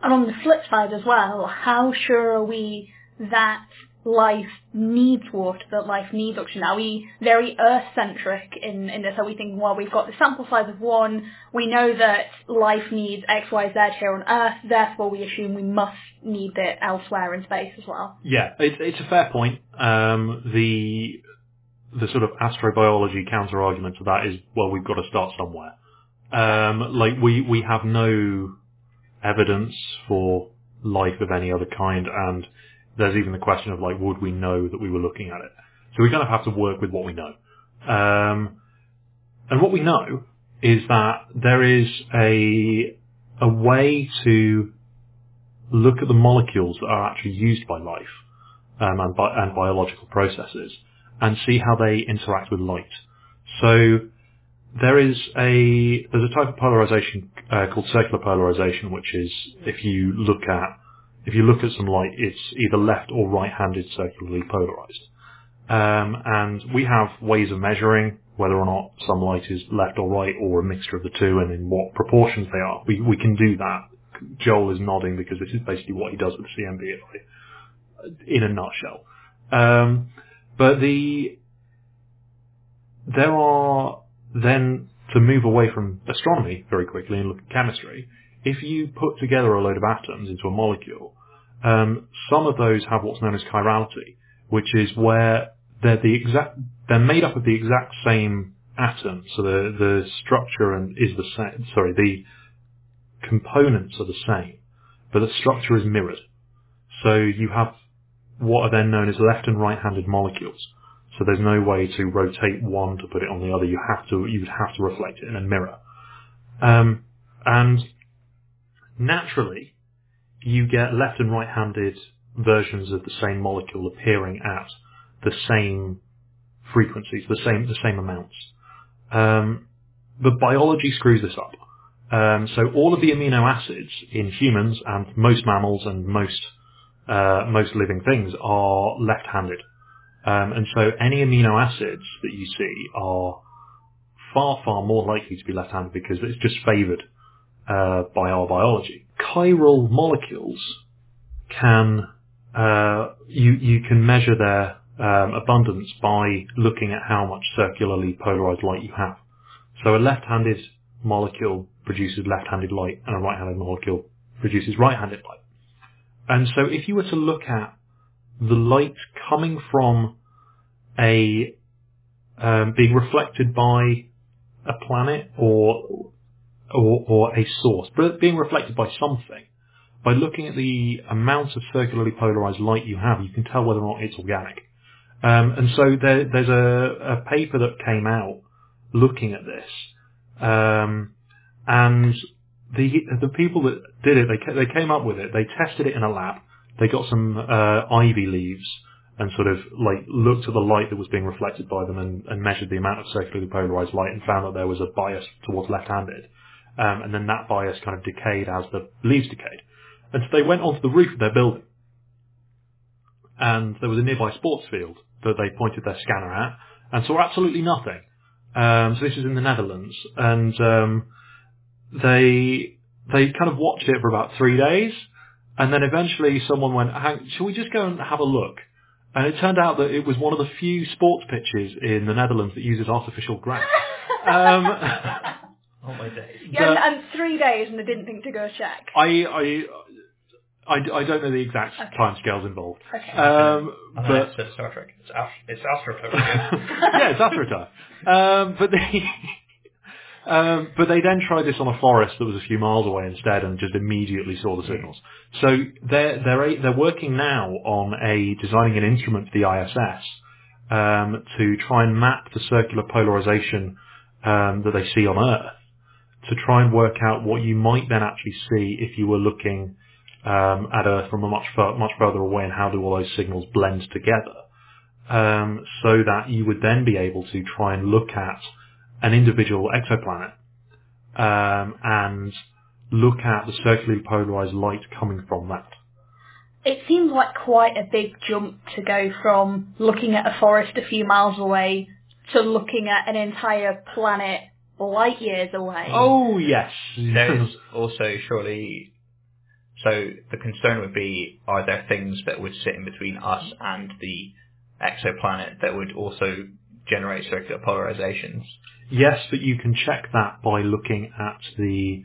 And on the flip side as well, how sure are we that life needs water, that life needs oxygen? Are we very Earth-centric in, in this? Are we thinking, well, we've got the sample size of one, we know that life needs X, Y, Z here on Earth, therefore we assume we must need it elsewhere in space as well. Yeah, it, it's a fair point. Um, the the sort of astrobiology counter argument to that is, well, we've got to start somewhere. Um, like we we have no evidence for life of any other kind, and there's even the question of like, would we know that we were looking at it? So we kind of have to work with what we know. Um, and what we know is that there is a a way to look at the molecules that are actually used by life um, and, bi- and biological processes and see how they interact with light. So there is a there's a type of polarization uh, called circular polarization, which is if you look at if you look at some light, it's either left or right-handed circularly polarized. Um, and we have ways of measuring whether or not some light is left or right or a mixture of the two and in what proportions they are. We, we can do that. Joel is nodding because this is basically what he does with CMBI in a nutshell. Um, but the there are then to move away from astronomy very quickly and look at chemistry. If you put together a load of atoms into a molecule, um, some of those have what's known as chirality, which is where they're the exact they're made up of the exact same atom. So the the structure and is the same. Sorry, the components are the same, but the structure is mirrored. So you have what are then known as left and right-handed molecules. So there's no way to rotate one to put it on the other. You have to, you would have to reflect it in a mirror. Um, and naturally, you get left and right-handed versions of the same molecule appearing at the same frequencies, the same, the same amounts. Um, but biology screws this up. Um, so all of the amino acids in humans and most mammals and most uh, most living things are left-handed. Um, and so any amino acids that you see are far, far more likely to be left-handed because it's just favoured uh, by our biology. Chiral molecules can uh, you you can measure their um, abundance by looking at how much circularly polarized light you have. So a left-handed molecule produces left-handed light, and a right-handed molecule produces right-handed light. And so if you were to look at the light coming from a um, being reflected by a planet or, or or a source, but being reflected by something, by looking at the amount of circularly polarized light you have, you can tell whether or not it's organic. Um, and so there, there's a, a paper that came out looking at this, um, and the the people that did it, they they came up with it. They tested it in a lab. They got some uh, ivy leaves and sort of like looked at the light that was being reflected by them and, and measured the amount of circularly polarized light and found that there was a bias towards left-handed. Um, and then that bias kind of decayed as the leaves decayed. And so they went onto the roof of their building. And there was a nearby sports field that they pointed their scanner at and saw absolutely nothing. Um, so this is in the Netherlands. And um, they they kind of watched it for about three days. And then eventually someone went, Hang, shall we just go and have a look? And it turned out that it was one of the few sports pitches in the Netherlands that uses artificial grass. um, Oh my days. Yeah, The- and, and three days, and they didn't think to go check. I, I, I, I don't know the exact Okay. timescales involved. Okay. Um, I know, but it's Star Trek. It's, Ast- it's astrophobia. yeah, it's Africa. Um, but they, um, but they then tried this on a forest that was a few miles away instead, and just immediately saw the signals. So they're they're a- they're working now on a designing an instrument for the ISS um, to try and map the circular polarization um, that they see on Earth to try and work out what you might then actually see if you were looking um, at Earth from a much fur- much further away, and how do all those signals blend together, um, so that you would then be able to try and look at an individual exoplanet um, and look at the circularly polarized light coming from that. It seems like quite a big jump to go from looking at a forest a few miles away to looking at an entire planet light years away. Oh yes, There's also surely. So the concern would be: are there things that would sit in between us and the exoplanet that would also generate circular polarizations? yes, but you can check that by looking at the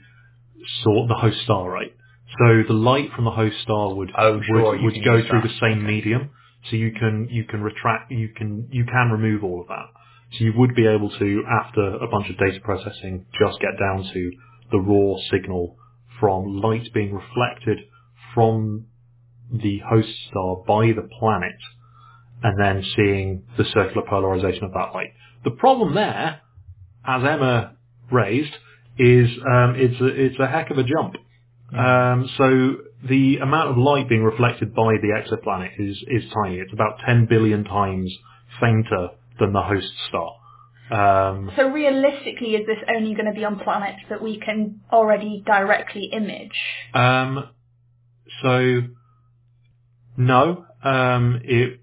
sort the host star, right? So the light from the host star would Oh, sure, would, would go through that. the same Okay. medium, so you can you can retract you can you can remove all of that. So you would be able to, after a bunch of data processing, just get down to the raw signal from light being reflected from the host star by the planet, and then seeing the circular polarization of that light. The problem there, as Emma raised, is um, it's a, it's a heck of a jump. Um, so the amount of light being reflected by the exoplanet is is tiny. It's about 10 billion times fainter than the host star. Um, So realistically, is this only going to be on planets that we can already directly image? um, so no, um, it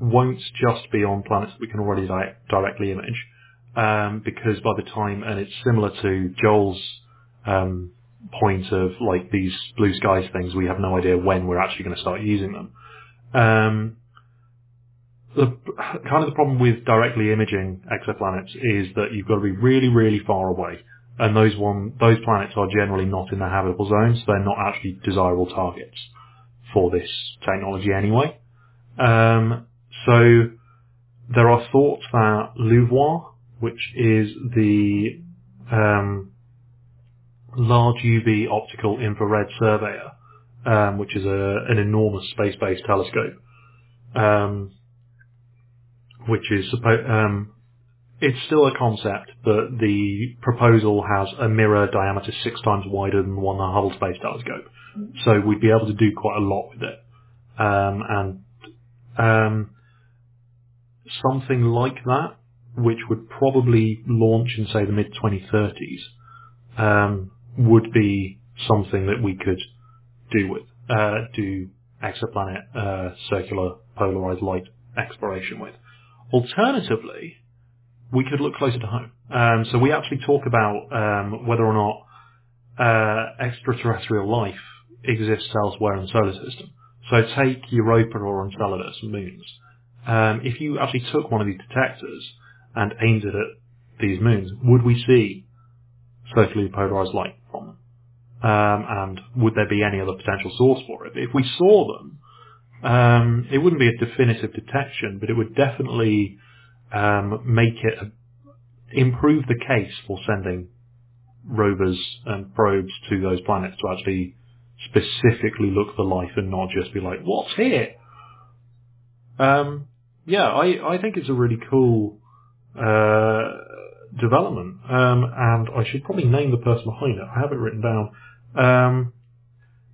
won't just be on planets that we can already di- directly image, um, because by the time, and it's similar to Joel's um, point of like these blue skies things, we have no idea when we're actually going to start using them. The kind of the problem with directly imaging exoplanets is that you've got to be really, really far away, and those one those planets are generally not in the habitable zone, so they're not actually desirable targets for this technology anyway. Um, so there are thoughts that LUVOIR, which is the um, large UV optical infrared surveyor, um, which is a, an enormous space-based telescope, um, which is supposed. Um, it's still a concept, but the proposal has a mirror diameter six times wider than the one the Hubble Space Telescope. So we'd be able to do quite a lot with it. Um, and um, something like that, which would probably launch in say the mid 2030s, um, would be something that we could do with, uh, do exoplanet uh, circular polarized light exploration with. Alternatively, we could look closer to home. Um, so we actually talk about um, whether or not uh, extraterrestrial life exists elsewhere in the solar system. So take Europa or Enceladus moons. Um, if you actually took one of these detectors and aimed it at these moons, would we see circularly polarized light from them? Um, and would there be any other potential source for it? If we saw them, um, it wouldn't be a definitive detection, but it would definitely um, make it a, improve the case for sending rovers and probes to those planets to actually specifically look for life and not just be like, "What's here?" Um, yeah, I I think it's a really cool uh, development, um, and I should probably name the person behind it. I have it written down. Um,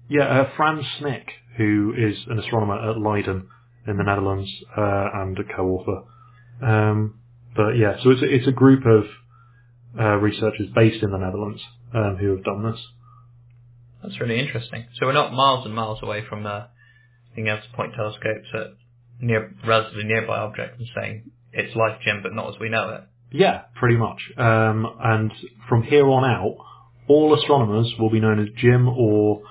yeah, uh, Frans Snik, who is an astronomer at Leiden in the Netherlands uh, and a co-author. Um, but yeah, so it's a, it's a group of uh, researchers based in the Netherlands um, who have done this. That's really interesting. So we're not miles and miles away from uh, being able to point telescopes at near relatively nearby objects and saying it's life, Jim, but not as we know it. Yeah, pretty much. Um, and from here on out, all astronomers will be known as Jim or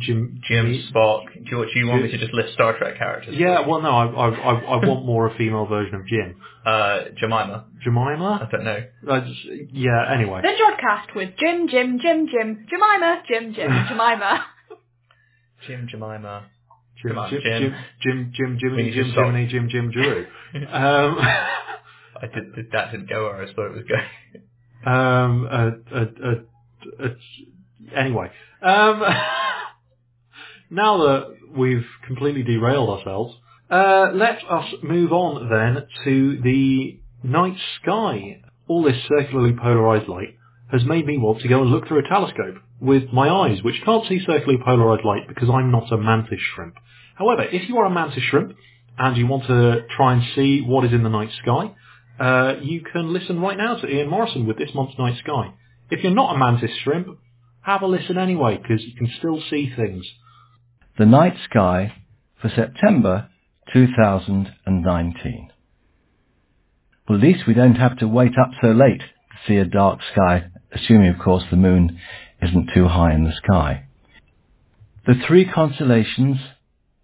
Jim. Jim, Spock. Do you, do you want me to just list Star Trek characters? Yeah, well, no, I, I, I, I want more a female version of Jim. Uh, Jemima. Jemima? I don't know. I just, yeah, anyway. The Jodcast with Jim, Jim, Jim, Jim, Jemima, Jim, Jim, Jemima. Jim, Jemima. Jim, Come on, Jim, Jim. Jim, Jim, Jim, We Jiminy, need to Jim, stop. Jiminy, Jim, Jim, Drew. um, I did, did that didn't go where I thought it was going. um, uh, uh, uh, uh, anyway, um, now that we've completely derailed ourselves, uh, let us move on then to the night sky. All this circularly polarized light has made me want to go and look through a telescope with my eyes, which can't see circularly polarized light because I'm not a mantis shrimp. However, if you are a mantis shrimp and you want to try and see what is in the night sky, uh, you can listen right now to Ian Morison with this month's night sky. If you're not a mantis shrimp, have a listen anyway because you can still see things. The night sky for September 2019. Well, at least we don't have to wait up so late to see a dark sky, assuming, of course, the moon isn't too high in the sky. The three constellations,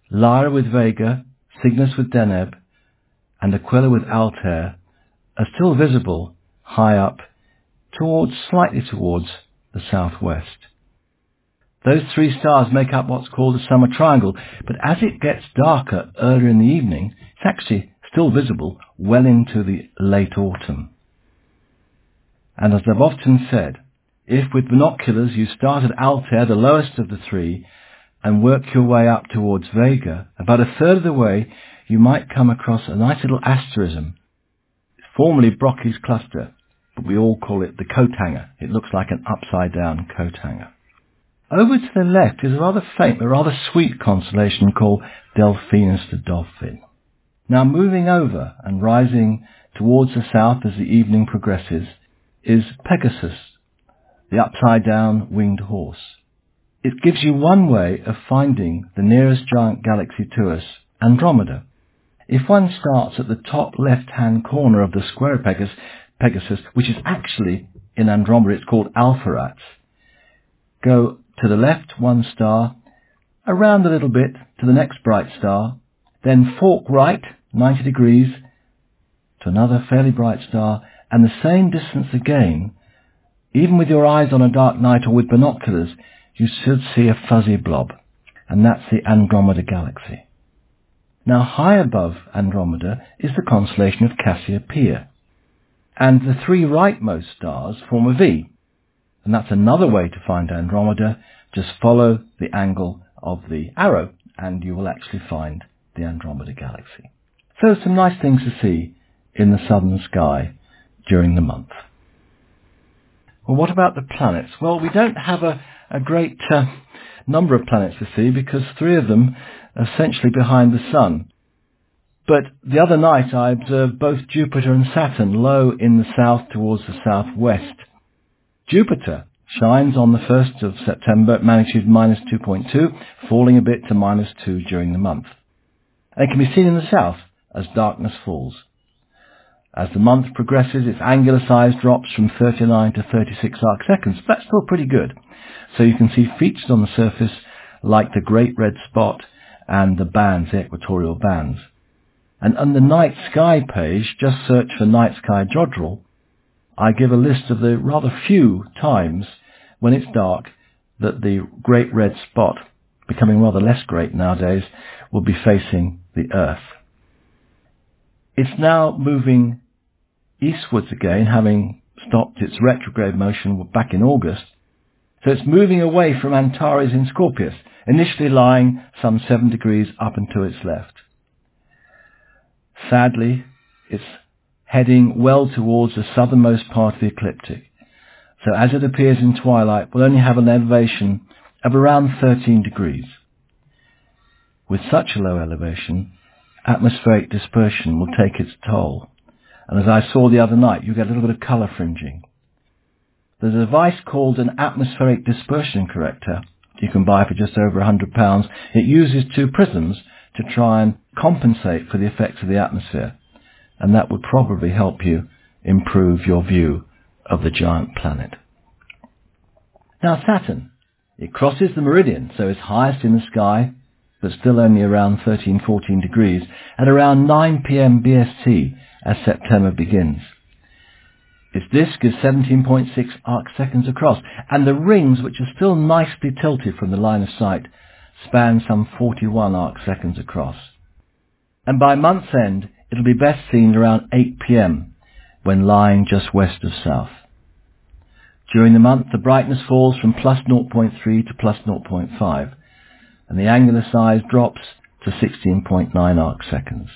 Lyra with Vega, Cygnus with Deneb, and Aquila with Altair, are still visible high up towards, slightly towards the southwest. Those three stars make up what's called the summer triangle, but as it gets darker earlier in the evening, it's actually still visible well into the late autumn. And as I've often said, if with binoculars you start at Altair, the lowest of the three, and work your way up towards Vega, about a third of the way you might come across a nice little asterism, formerly Brocchi's cluster, but we all call it the coat hanger. It looks like an upside down coat hanger. Over to the left is a rather faint but rather sweet constellation called Delphinus the Dolphin. Now moving over and rising towards the south as the evening progresses is Pegasus, the upside down winged horse. It gives you one way of finding the nearest giant galaxy to us, Andromeda. If one starts at the top left-hand corner of the square of Pegasus, Pegasus, which is actually in Andromeda, it's called Alpheratz, go to the left one star, around a little bit to the next bright star, then fork right 90 degrees to another fairly bright star, and the same distance again, even with your eyes on a dark night or with binoculars, you should see a fuzzy blob, and that's the Andromeda Galaxy. Now high above Andromeda is the constellation of Cassiopeia, and the three rightmost stars form a V, and that's another way to find Andromeda. Just follow the angle of the arrow and you will actually find the Andromeda Galaxy. So there's some nice things to see in the southern sky during the month. Well, what about the planets? Well, we don't have a, a great uh, number of planets to see because three of them are essentially behind the Sun. But the other night I observed both Jupiter and Saturn low in the south towards the southwest. Jupiter shines on the 1st of September at magnitude minus 2.2, falling a bit to minus 2 during the month. And it can be seen in the south as darkness falls. As the month progresses, its angular size drops from 39 to 36 arc seconds. That's still pretty good. So you can see features on the surface like the Great Red Spot and the bands, the equatorial bands. And on the night sky page, just search for night sky Jodrell. I give a list of the rather few times when it's dark that the Great Red Spot, becoming rather less great nowadays, will be facing the Earth. It's now moving eastwards again, having stopped its retrograde motion back in August. So it's moving away from Antares in Scorpius, initially lying some seven degrees up and to its left. Sadly, it's heading well towards the southernmost part of the ecliptic. So as it appears in twilight, we'll only have an elevation of around 13 degrees. With such a low elevation, atmospheric dispersion will take its toll. And as I saw the other night, you get a little bit of colour fringing. There's a device called an atmospheric dispersion corrector you can buy for just over £100. It uses two prisms to try and compensate for the effects of the atmosphere. And that would probably help you improve your view of the giant planet. Now Saturn, it crosses the meridian, so it's highest in the sky, but still only around 13, 14 degrees, at around 9 p.m. BST as September begins. Its disk is 17.6 arc seconds across, and the rings, which are still nicely tilted from the line of sight, span some 41 arc seconds across. And by month's end, it'll be best seen around 8 pm, when lying just west of south. During the month, the brightness falls from plus 0.3 to plus 0.5, and the angular size drops to 16.9 arc seconds.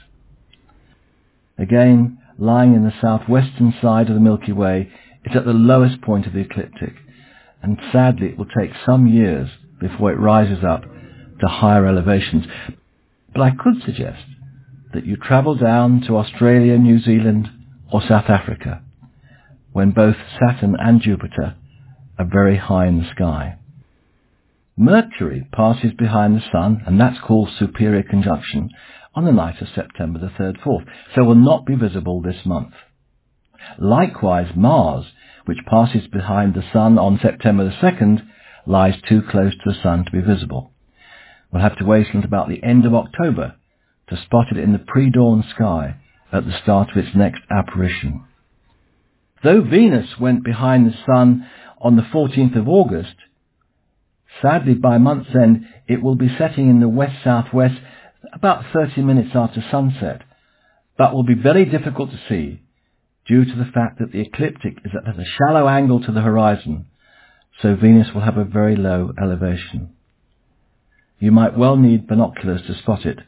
Again, lying in the southwestern side of the Milky Way, it's at the lowest point of the ecliptic, and sadly it will take some years before it rises up to higher elevations. But I could suggest that you travel down to Australia, New Zealand, or South Africa, when both Saturn and Jupiter are very high in the sky. Mercury passes behind the Sun, and that's called superior conjunction, on the night of September the 3rd 4th, so will not be visible this month. Likewise, Mars, which passes behind the Sun on September the 2nd, lies too close to the Sun to be visible. We'll have to wait until about the end of October to spot it in the pre-dawn sky at the start of its next apparition. Though Venus went behind the Sun on the 14th of August, sadly by month's end it will be setting in the west-southwest about 30 minutes after sunset, but will be very difficult to see due to the fact that the ecliptic is at a shallow angle to the horizon, so Venus will have a very low elevation. You might well need binoculars to spot it,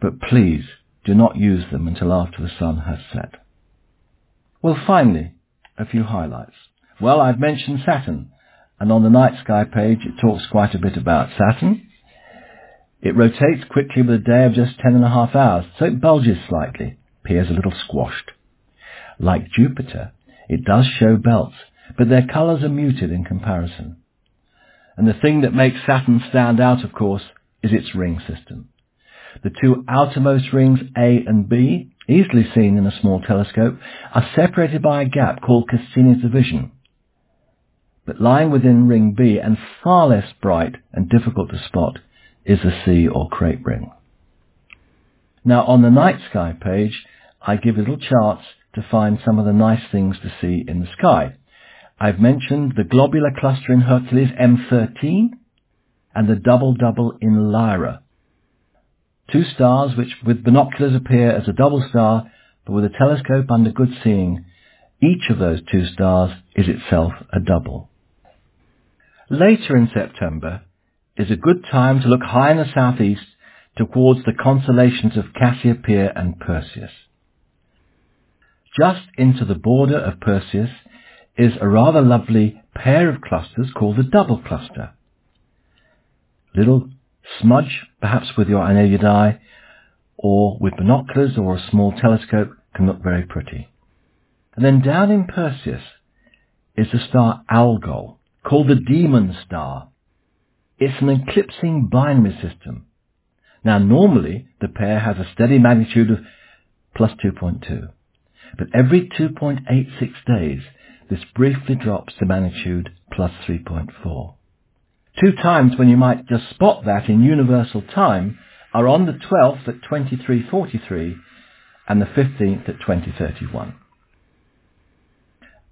but please do not use them until after the sun has set. Well, finally, a few highlights. Well, I've mentioned Saturn, and on the night sky page it talks quite a bit about Saturn. It rotates quickly with a day of just ten and a half hours, so it bulges slightly, appears a little squashed. Like Jupiter, it does show belts, but their colours are muted in comparison. And the thing that makes Saturn stand out, of course, is its ring system. The two outermost rings, A and B, easily seen in a small telescope, are separated by a gap called Cassini's division. But lying within ring B and far less bright and difficult to spot is the C or crepe ring. Now on the night sky page, I give little charts to find some of the nice things to see in the sky. I've mentioned the globular cluster in Hercules M13 and the double-double in Lyra. Two stars which with binoculars appear as a double star, but with a telescope under good seeing, each of those two stars is itself a double. Later in September, is a good time to look high in the southeast towards the constellations of Cassiopeia and Perseus. Just into the border of Perseus is a rather lovely pair of clusters called the double cluster. Little smudge, perhaps with your unaided eye, or with binoculars or a small telescope, can look very pretty. And then down in Perseus is the star Algol, called the Demon Star. It's an eclipsing binary system. Now normally the pair has a steady magnitude of plus 2.2. But every 2.86 days this briefly drops to magnitude plus 3.4. Two times when you might just spot that in universal time are on the 12th at 23.43 and the 15th at 2031.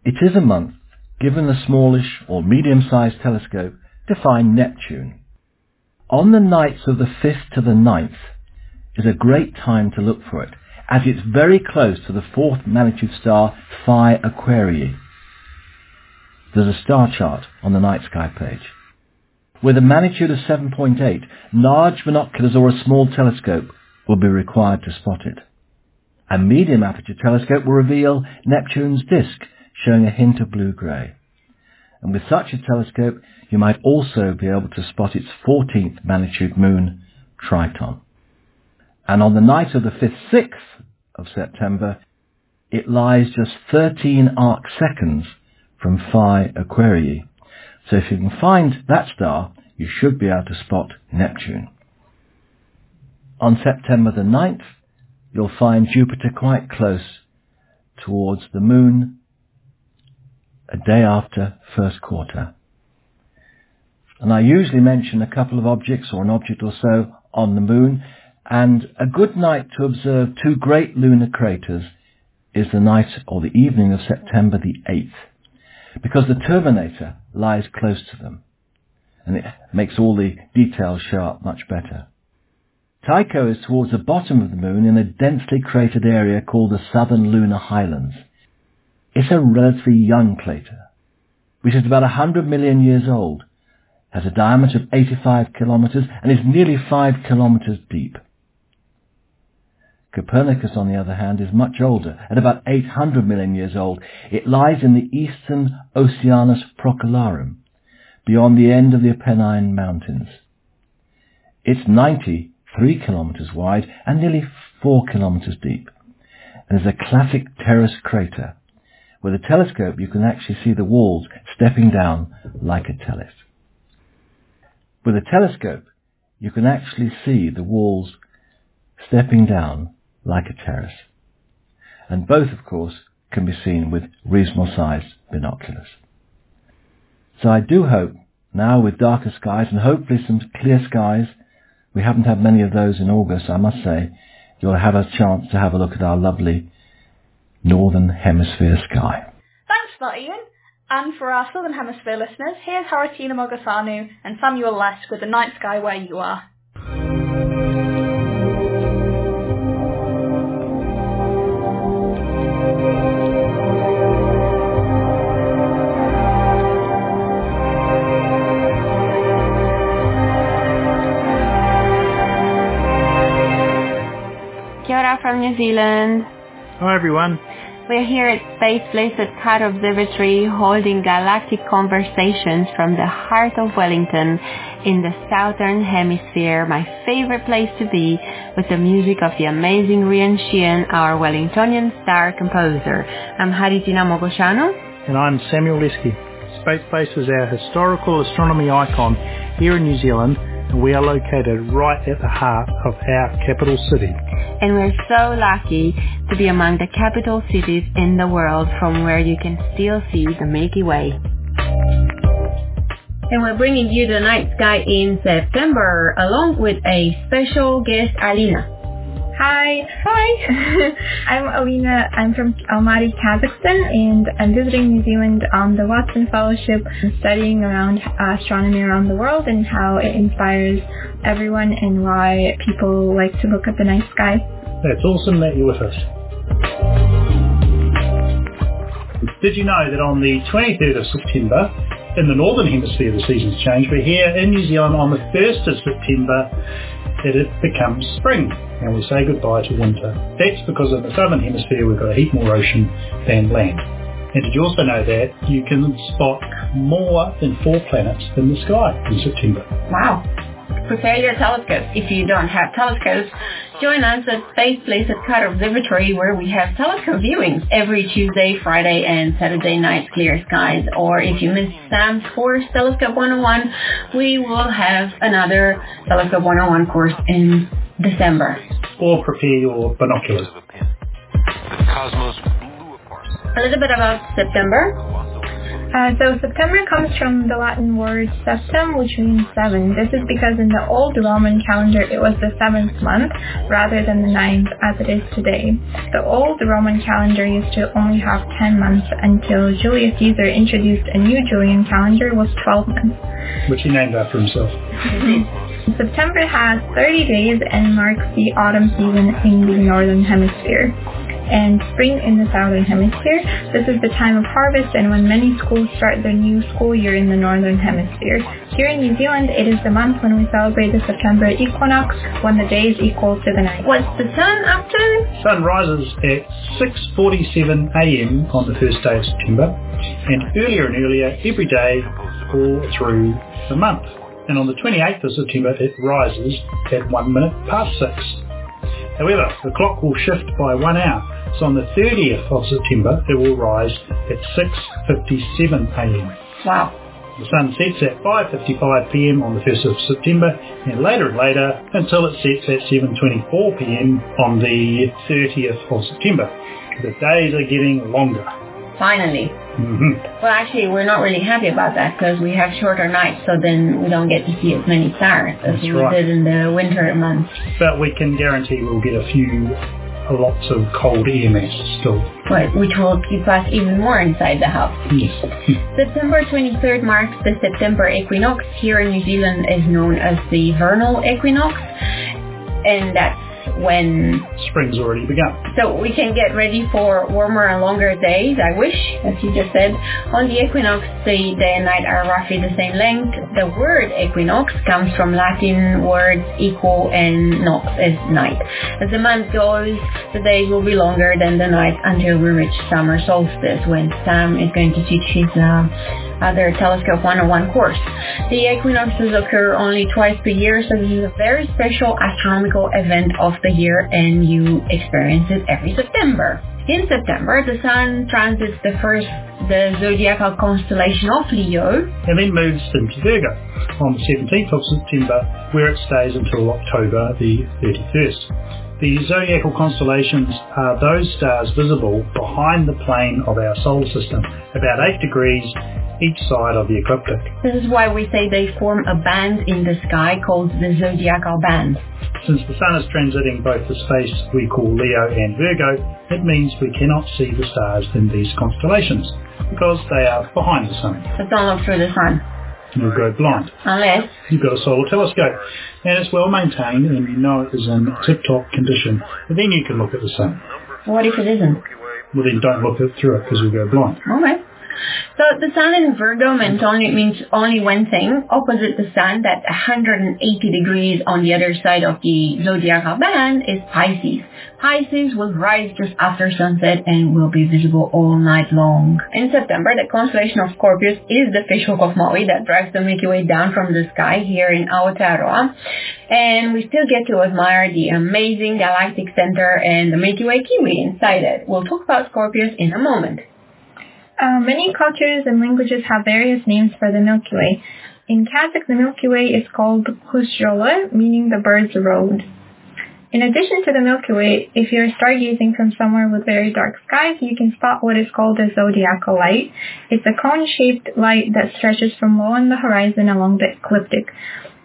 It is a month given the smallish or medium-sized telescope to find Neptune. On the nights of the 5th to the 9th is a great time to look for it, as it's very close to the fourth magnitude star Phi Aquarii. There's a star chart on the night sky page. With a magnitude of 7.8, large binoculars or a small telescope will be required to spot it. A medium aperture telescope will reveal Neptune's disk, showing a hint of blue-grey. And with such a telescope, you might also be able to spot its 14th magnitude moon, Triton. And on the night of the 5th, 6th of September, it lies just 13 arc seconds from Phi Aquarii. So if you can find that star, you should be able to spot Neptune. On September the 9th, you'll find Jupiter quite close towards the moon a day after first quarter. And I usually mention a couple of objects or an object or so on the moon and a good night to observe two great lunar craters is the night or the evening of September the 8th because the terminator lies close to them and it makes all the details show up much better. Tycho is towards the bottom of the moon in a densely cratered area called the Southern Lunar Highlands. It's a relatively young crater, which is about 100 million years old, has a diameter of 85 kilometers and is nearly 5 kilometers deep. Copernicus, on the other hand, is much older, at about 800 million years old. It lies in the eastern Oceanus Procellarum, beyond the end of the Apennine Mountains. It's 93 kilometers wide and nearly 4 kilometers deep, and is a classic terrace crater. With a telescope, you can actually see the walls stepping down like a talus. With a telescope, you can actually see the walls stepping down like a terrace. And both, of course, can be seen with reasonable sized binoculars. So I do hope, now with darker skies and hopefully some clear skies, we haven't had many of those in August, I must say, you'll have a chance to have a look at our lovely Northern Hemisphere sky. Thanks for that, Ian. And for our Southern Hemisphere listeners, here's Haritina Mogosanu and Samuel Leske with The Night Sky Where You Are. New Zealand. Hi everyone. We're here at Space Place at Carter Observatory holding galactic conversations from the heart of Wellington in the southern hemisphere, my favorite place to be with the music of the amazing Rhian Sheehan, our Wellingtonian star composer. I'm Haritina Mogosanu. And I'm Samuel Leske. Space Place is our historical astronomy icon here in New Zealand and we are located right at the heart of our capital city. And we're so lucky to be among the capital cities in the world from where you can still see the Milky Way. And we're bringing you the night sky in September along with a special guest, Alina. Hi. Hi. I'm Alina. I'm from Almaty, Kazakhstan, and I'm visiting New Zealand on the Watson Fellowship, studying around uh, astronomy around the world and how it inspires everyone and why people like to look at the night sky. It's awesome that you're with us. Did you know that on the 23rd of September, in the northern hemisphere the seasons change, but here in New Zealand on the 1st of September that it becomes spring and we say goodbye to winter. That's because in the southern hemisphere we've got a heap more ocean than land. And did you also know that you can spot more than four planets in the sky in September? Wow. Prepare your telescopes. If you don't have telescopes, join us at Space Place at Carter Observatory where we have telescope viewings every Tuesday, Friday, and Saturday night clear skies. Or if you miss Sam's course, Telescope 101, we will have another Telescope 101 course in December. Or prepare your binoculars. A little bit about September. Uh, so September comes from the Latin word septem, which means seven. This is because in the old Roman calendar it was the seventh month rather than the ninth as it is today. The old Roman calendar used to only have 10 months until Julius Caesar introduced a new Julian calendar with 12 months. Which he named after himself. September has 30 days and marks the autumn season in the northern hemisphere and spring in the southern hemisphere. This is the time of harvest and when many schools start their new school year in the northern hemisphere. Here in New Zealand, it is the month when we celebrate the September equinox, when the day is equal to the night. What's the sun up to? Sun rises at 6.47 a.m. on the first day of September and earlier and earlier every day all through the month. And on the 28th of September it rises at 1 minute past 6. However, the clock will shift by one hour, so on the 30th of September it will rise at 6.57 a.m. Wow. The sun sets at 5.55 p.m. on the 1st of September and later and later until it sets at 7.24 p.m. on the 30th of September. The days are getting longer. Finally. hmm Well, actually, we're not really happy about that because we have shorter nights, so then we don't get to see as many stars as That's we right. did in the winter months. But we can guarantee we'll get a few, lots of cold air still. Right, which will keep us even more inside the house. Yes. September 23rd marks the September equinox. Here in New Zealand is known as the vernal equinox, and that's when Spring's already begun. so we can get ready for warmer and longer days. I wish, as you just said. On the equinox, the day and night are roughly the same length. The word equinox comes from Latin words equal and nox is night. As the month goes, the days will be longer than the night until we reach summer solstice, when Sam is going to teach his uh, other Telescope 101 course. The equinoxes occur only twice per year, so this is a very special astronomical event of the year, and you experience it every September. In September, the Sun transits the first, the zodiacal constellation of Leo, and then moves into Virgo on the 17th of September, where it stays until October the 31st. The zodiacal constellations are those stars visible behind the plane of our solar system, about 8 degrees each side of the ecliptic. This is why we say they form a band in the sky called the zodiacal band. Since the Sun is transiting both the space we call Leo and Virgo, it means we cannot see the stars in these constellations, because they are behind the Sun. So don't look through the sun. You'll go blind. Unless, You've got a solar telescope, and it's well maintained, and you know it is in tip-top condition. But then you can look at the sun. what if it isn't? Well, then don't look it through it because you'll go blind. Okay. So the sun in Virgo means only, means only one thing. Opposite the sun, that 180 degrees on the other side of the zodiacal band is Pisces. Pisces will rise just after sunset and will be visible all night long. In September, the constellation of Scorpius is the fish hook of Maui that drives the Milky Way down from the sky here in Aotearoa. And we still get to admire the amazing galactic center and the Milky Way kiwi inside it. We'll talk about Scorpius in a moment. Uh, many cultures and languages have various names for the Milky Way. In Kazakh, the Milky Way is called Kushjola, meaning the bird's road. In addition to the Milky Way, if you're stargazing from somewhere with very dark skies, you can spot what is called a zodiacal light. It's a cone-shaped light that stretches from low on the horizon along the ecliptic.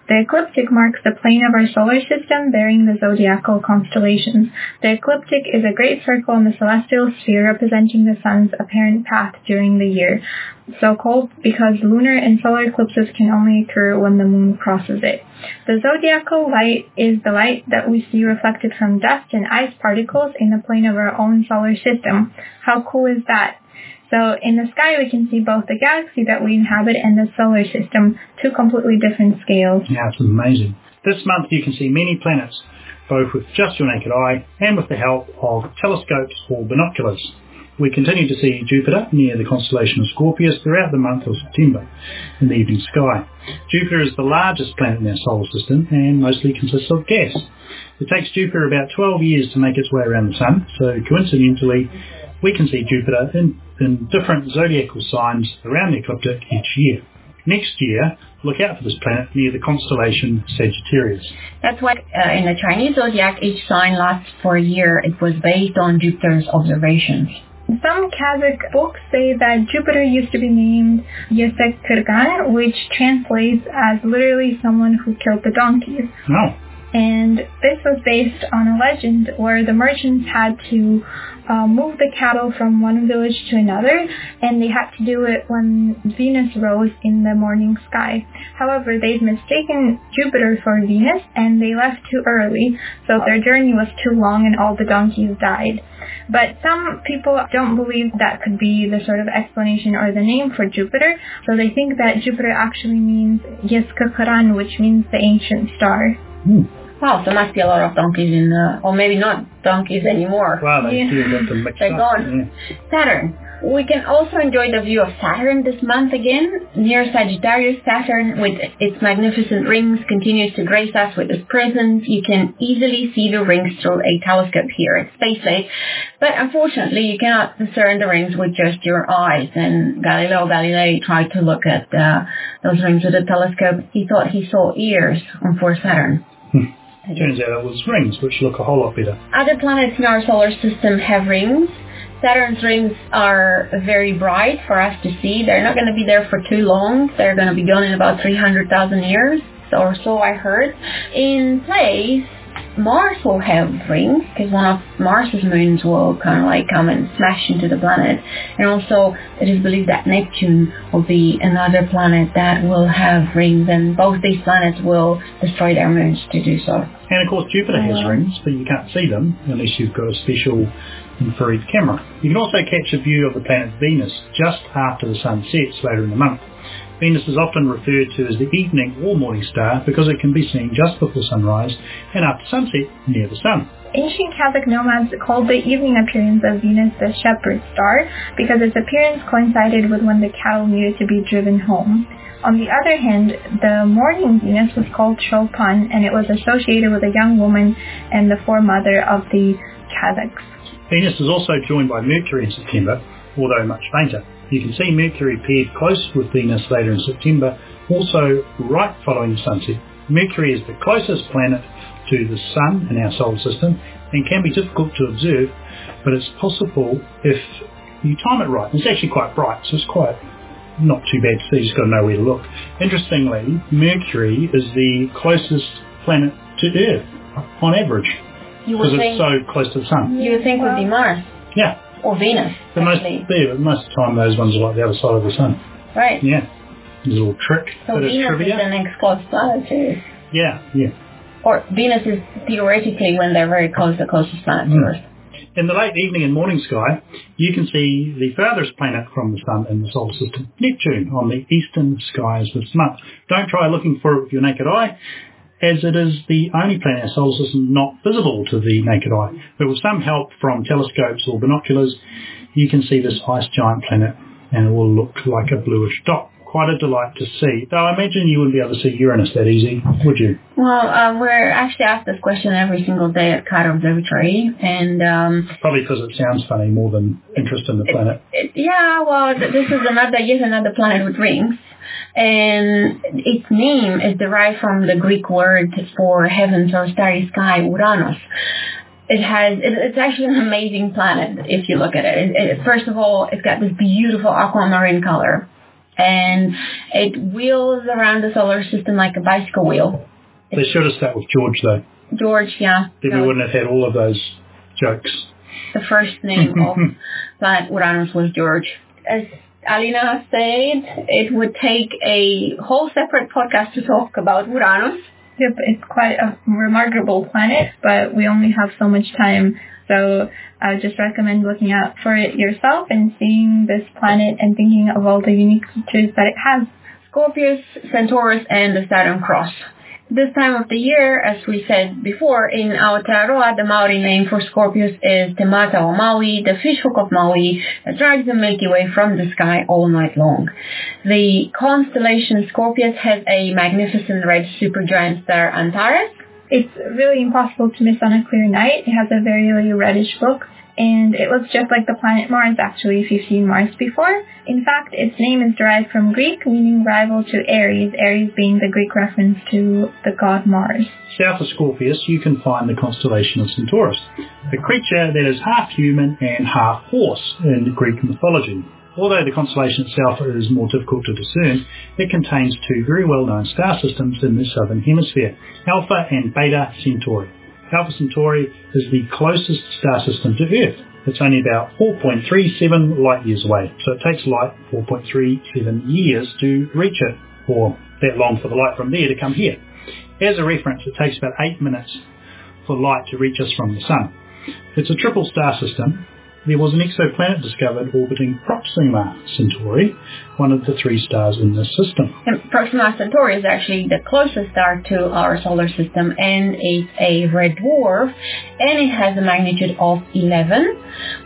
The ecliptic marks the plane of our solar system bearing the zodiacal constellations. The ecliptic is a great circle in the celestial sphere representing the sun's apparent path during the year, so called because lunar and solar eclipses can only occur when the moon crosses it. The zodiacal light is the light that we see reflected from dust and ice particles in the plane of our own solar system. How cool is that? So in the sky we can see both the galaxy that we inhabit and the solar system, two completely different scales. Yeah, it's amazing. This month you can see many planets, both with just your naked eye and with the help of telescopes or binoculars. we continue to see Jupiter near the constellation of Scorpius throughout the month of September in the evening sky. Jupiter is the largest planet in our solar system and mostly consists of gas. It takes Jupiter about 12 years to make its way around the Sun, so coincidentally, we can see Jupiter in, in different zodiacal signs around the ecliptic each year. Next year, look out for this planet near the constellation Sagittarius. That's why uh, in the Chinese zodiac, each sign lasts for a year. It was based on Jupiter's observations. Some Kazakh books say that Jupiter used to be named Yesek Kurgan, which translates as literally someone who killed the donkeys. No. And this was based on a legend where the merchants had to uh, move the cattle from one village to another, and they had to do it when Venus rose in the morning sky. However, they'd mistaken Jupiter for Venus, and they left too early, so their journey was too long and all the donkeys died. But some people don't believe that could be the sort of explanation or the name for Jupiter, so they think that Jupiter actually means Yeskakaran, which means the ancient star. Hmm. Wow, so must be a lot of donkeys in, uh, or maybe not donkeys anymore. Wow, they Yeah. do get them mixed They're gone. Saturn. We can also enjoy the view of Saturn this month again. Near Sagittarius, Saturn, with its magnificent rings, continues to grace us with its presence. You can easily see the rings through a telescope here at Space Place, but unfortunately you cannot discern the rings with just your eyes. And Galileo Galilei tried to look at uh, those rings with a telescope. He thought he saw ears on for Saturn. Yeah. Turns out it was rings, which look a whole lot better. Other planets in our solar system have rings. Saturn's rings are very bright for us to see. They're not going to be there for too long. They're going to be gone in about 300,000 years or so I heard. In place, Mars will have rings because one of Mars's moons will kind of like come and smash into the planet. And also, it is believed that Neptune will be another planet that will have rings, and both these planets will destroy their moons to do so. And of course, Jupiter has rings, but you can't see them unless you've got a special infrared camera. You can also catch a view of the planet Venus just after the sun sets later in the month. Venus is often referred to as the evening or morning star because it can be seen just before sunrise and after sunset near the sun. Ancient Kazakh nomads called the evening appearance of Venus the shepherd star because its appearance coincided with when the cattle needed to be driven home. On the other hand, the morning Venus was called Sholpan and it was associated with a young woman and the foremother of the Kazakhs. Venus is also joined by Mercury in September, although much fainter. You can see Mercury paired close with Venus later in September, also right following sunset. Mercury is the closest planet to the Sun in our solar system and can be difficult to observe, but it's possible if you time it right. It's actually quite bright, so it's quite not too bad to see, you just got to know where to look. Interestingly, Mercury is the closest planet to Earth on average because it's so close to the Sun. you would think would be Mars Yeah, or Venus, but most, yeah, but most of the time those ones are like the other side of the sun. Right. Yeah. There's a little trick, So Venus is trivia. the next closest planet to Earth. Yeah, yeah. Or Venus is theoretically when they're very close, the closest planet to Mm. Earth. In the late evening and morning sky, you can see the farthest planet from the sun in the solar system, Neptune, on the eastern skies this month. Don't try looking for it with your naked eye, as it is the only planet in our solar system not visible to the naked eye. But with some help from telescopes or binoculars, you can see this ice giant planet, and it will look like a bluish dot. Quite a delight to see. Though I imagine you wouldn't be able to see Uranus that easy, would you? Well, um, we're actually asked this question every single day at Carter Observatory, and um, Probably because it sounds funny more than interest in the planet. it, yeah, well, this is another yet another planet with rings, and its name is derived from the Greek word for heavens or starry sky, Uranus. It has, it's actually an amazing planet if you look at it. It, it. First of all, it's got this beautiful aquamarine color, and it wheels around the solar system like a bicycle wheel. They should have stuck with George though. George, yeah, Then we wouldn't have had all of those jokes. the first name of planet Uranus was George. As Alina said, it would take a whole separate podcast to talk about Uranus. Yep, it's quite a remarkable planet, but we only have so much time. So I would just recommend looking out for it yourself and seeing this planet and thinking of all the unique features that it has. Scorpius, Centaurus, and the Southern Cross. this time of the year, as we said before, in Aotearoa, the Maori name for Scorpius is Te Matau a Maui, the fishhook of Maui that drags the Milky Way from the sky all night long. The constellation Scorpius has a magnificent red supergiant star Antares. It's really impossible to miss on a clear night. It has a very, very reddish look and it looks just like the planet Mars actually if you've seen Mars before. In fact, its name is derived from Greek, meaning rival to Ares, Ares being the Greek reference to the god Mars. South of Scorpius, you can find the constellation of Centaurus, a creature that is half human and half horse in Greek mythology. Although the constellation itself is more difficult to discern, it contains two very well-known star systems in the southern hemisphere, Alpha and Beta Centauri. Alpha Centauri is the closest star system to Earth. It's only about 4.37 light years away, so it takes light 4.37 years to reach it, or that long for the light from there to come here. As a reference, it takes about 8 minutes for light to reach us from the Sun. It's a triple star system, there was an exoplanet discovered orbiting Proxima Centauri, one of the three stars in this system. And Proxima Centauri is actually the closest star to our solar system, and it's a red dwarf, and it has a magnitude of 11,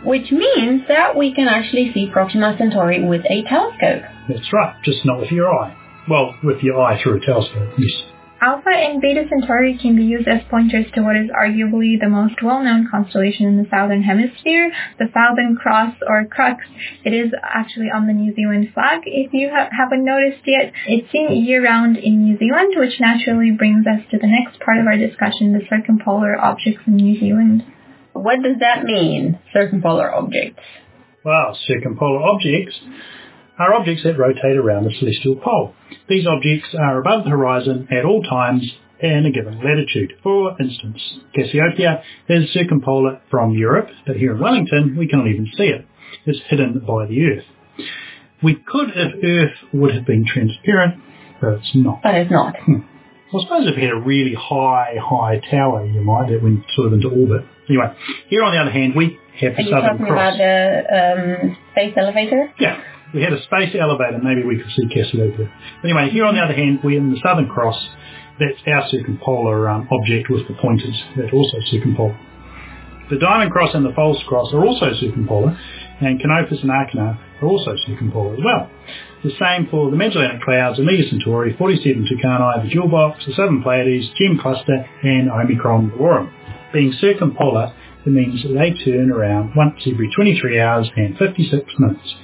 which means that we can actually see Proxima Centauri with a telescope. That's right, just not with your eye. Well, with your eye through a telescope, yes. Alpha and Beta Centauri can be used as pointers to what is arguably the most well-known constellation in the southern hemisphere, the Southern Cross or Crux. It is actually on the New Zealand flag. If you ha- haven't noticed yet, it's seen year-round in New Zealand, which naturally brings us to the next part of our discussion, the circumpolar objects in New Zealand. What does that mean, circumpolar objects? Well, circumpolar objects are objects that rotate around the celestial pole. These objects are above the horizon at all times in a given latitude. For instance, Cassiopeia is circumpolar from Europe, but here in Wellington we cannot even see it. It's hidden by the Earth. We could if Earth would have been transparent, but it's not. But it's not. Hmm. I suppose if it had a really high, high tower, you might, that went sort of into orbit. Anyway, here on the other hand, we have the Are you Southern talking Cross. about the um, space elevator? Yeah, we had a space elevator, maybe we could see Cassiopeia. Anyway, here on the other hand, we're in the Southern Cross. That's our circumpolar um, object with the pointers. That's also circumpolar. The Diamond Cross and the False Cross are also circumpolar, and Canopus and Achernar are also circumpolar as well. The same for the Magellanic Clouds, Omega Centauri, 47 Tucani, the Jewel Box, the Southern Pleiades, Gem Cluster, and Omicron Velorum. Being circumpolar, it means that they turn around once every 23 hours and 56 minutes.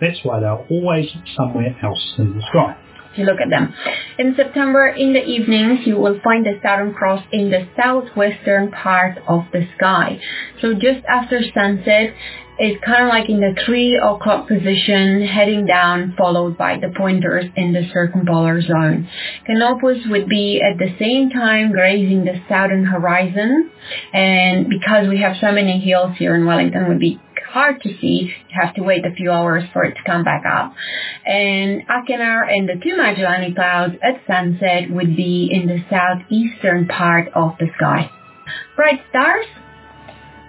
That's why they're always somewhere else in the sky. You look at them. In September, in the evenings, you will find the Southern Cross in the southwestern part of the sky. So just after sunset, it's kind of like in the 3 o'clock position, heading down, followed by the pointers in the circumpolar zone. Canopus would be at the same time grazing the southern horizon, and because we have so many hills here in Wellington, would be hard to see. You have to wait a few hours for it to come back up. And Achernar and the two Magellanic clouds at sunset would be in the southeastern part of the sky. Bright stars?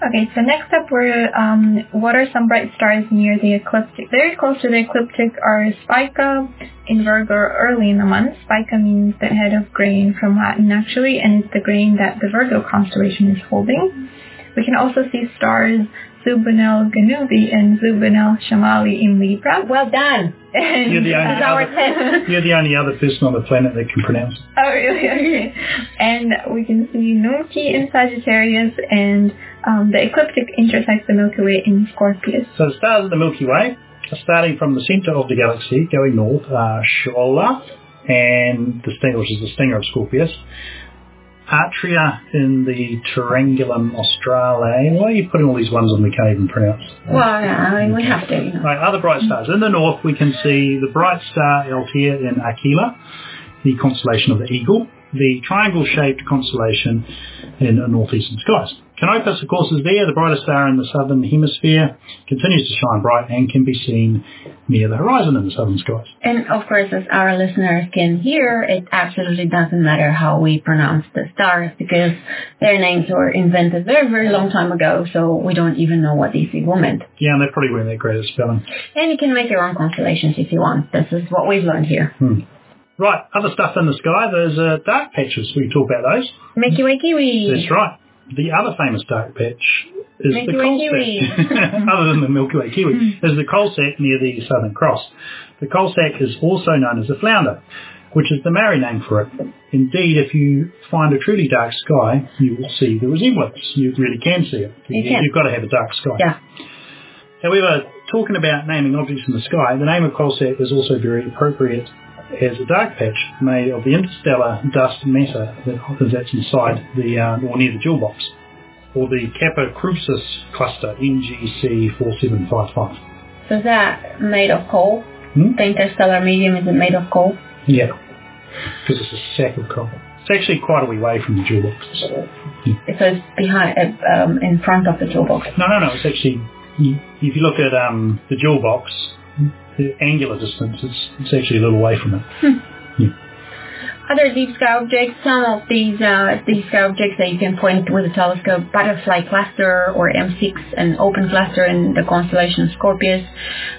Okay, so next up we're, um, what are some bright stars near the ecliptic? Very close to the ecliptic are Spica in Virgo early in the month. Spica means the head of grain from Latin actually, and it's the grain that the Virgo constellation is holding. We can also see stars Zubenelgenubi and Zubinel Shamali in Libra. Well done. And, You're the only It's other, you're the only other person on the planet that can pronounce it. Oh, really? Okay. And we can see Nunki in Sagittarius, and um, the ecliptic intersects the Milky Way in Scorpius. So the stars of the Milky Way are starting from the centre of the galaxy, going north, are Shaula, and the stinger, which is the stinger of Scorpius. Atria in the Triangulum Australe. Why are you putting all these ones on we can't even pronounce? Well, yeah, I mean, we have to. You know. Right, other bright stars. In the north, we can see the bright star Altair in Aquila, the constellation of the Eagle, the triangle-shaped constellation in the northeastern skies. Canopus, of course, is there, the brightest star in the southern hemisphere, continues to shine bright and can be seen near the horizon in the southern skies. And of course, as our listeners can hear, it absolutely doesn't matter how we pronounce the stars because their names were invented very, very long time ago, so we don't even know what these people meant. Yeah, and they probably weren't that great at spelling. And you can make your own constellations if you want. This is what we've learned here. Hmm. Right, other stuff in the sky. There's uh, dark patches. We can talk about those. Milky Way Kiwi. That's right. The other famous dark patch is Milky the Way coal Kiwi. sack. Other than the Milky Way kiwi, hmm. is the coal sack near the Southern Cross. The coal sack is also known as the flounder, which is the Maori name for it. Indeed, if you find a truly dark sky, you will see the resemblance. You really can see it. You can. You've got to have a dark sky. Yeah. However, talking about naming objects in the sky, the name of coal sack is also very appropriate as a dark patch made of the interstellar dust matter that that's inside the uh, or near the jewel box, or the Kappa Crucis cluster NGC 4755. So is that made of coal? Hmm? The interstellar medium is it made of coal? Yeah, because it's a sack of coal. It's actually quite a wee way from the jewel box. So it's behind, uh, um, in front of the jewel box. No, no, no. It's actually if you look at um, the jewel box, angular distance, it's, it's actually a little away from it. Other deep sky objects, some of these uh, deep sky objects that you can point with a telescope, butterfly cluster or M6, an open cluster in the constellation Scorpius,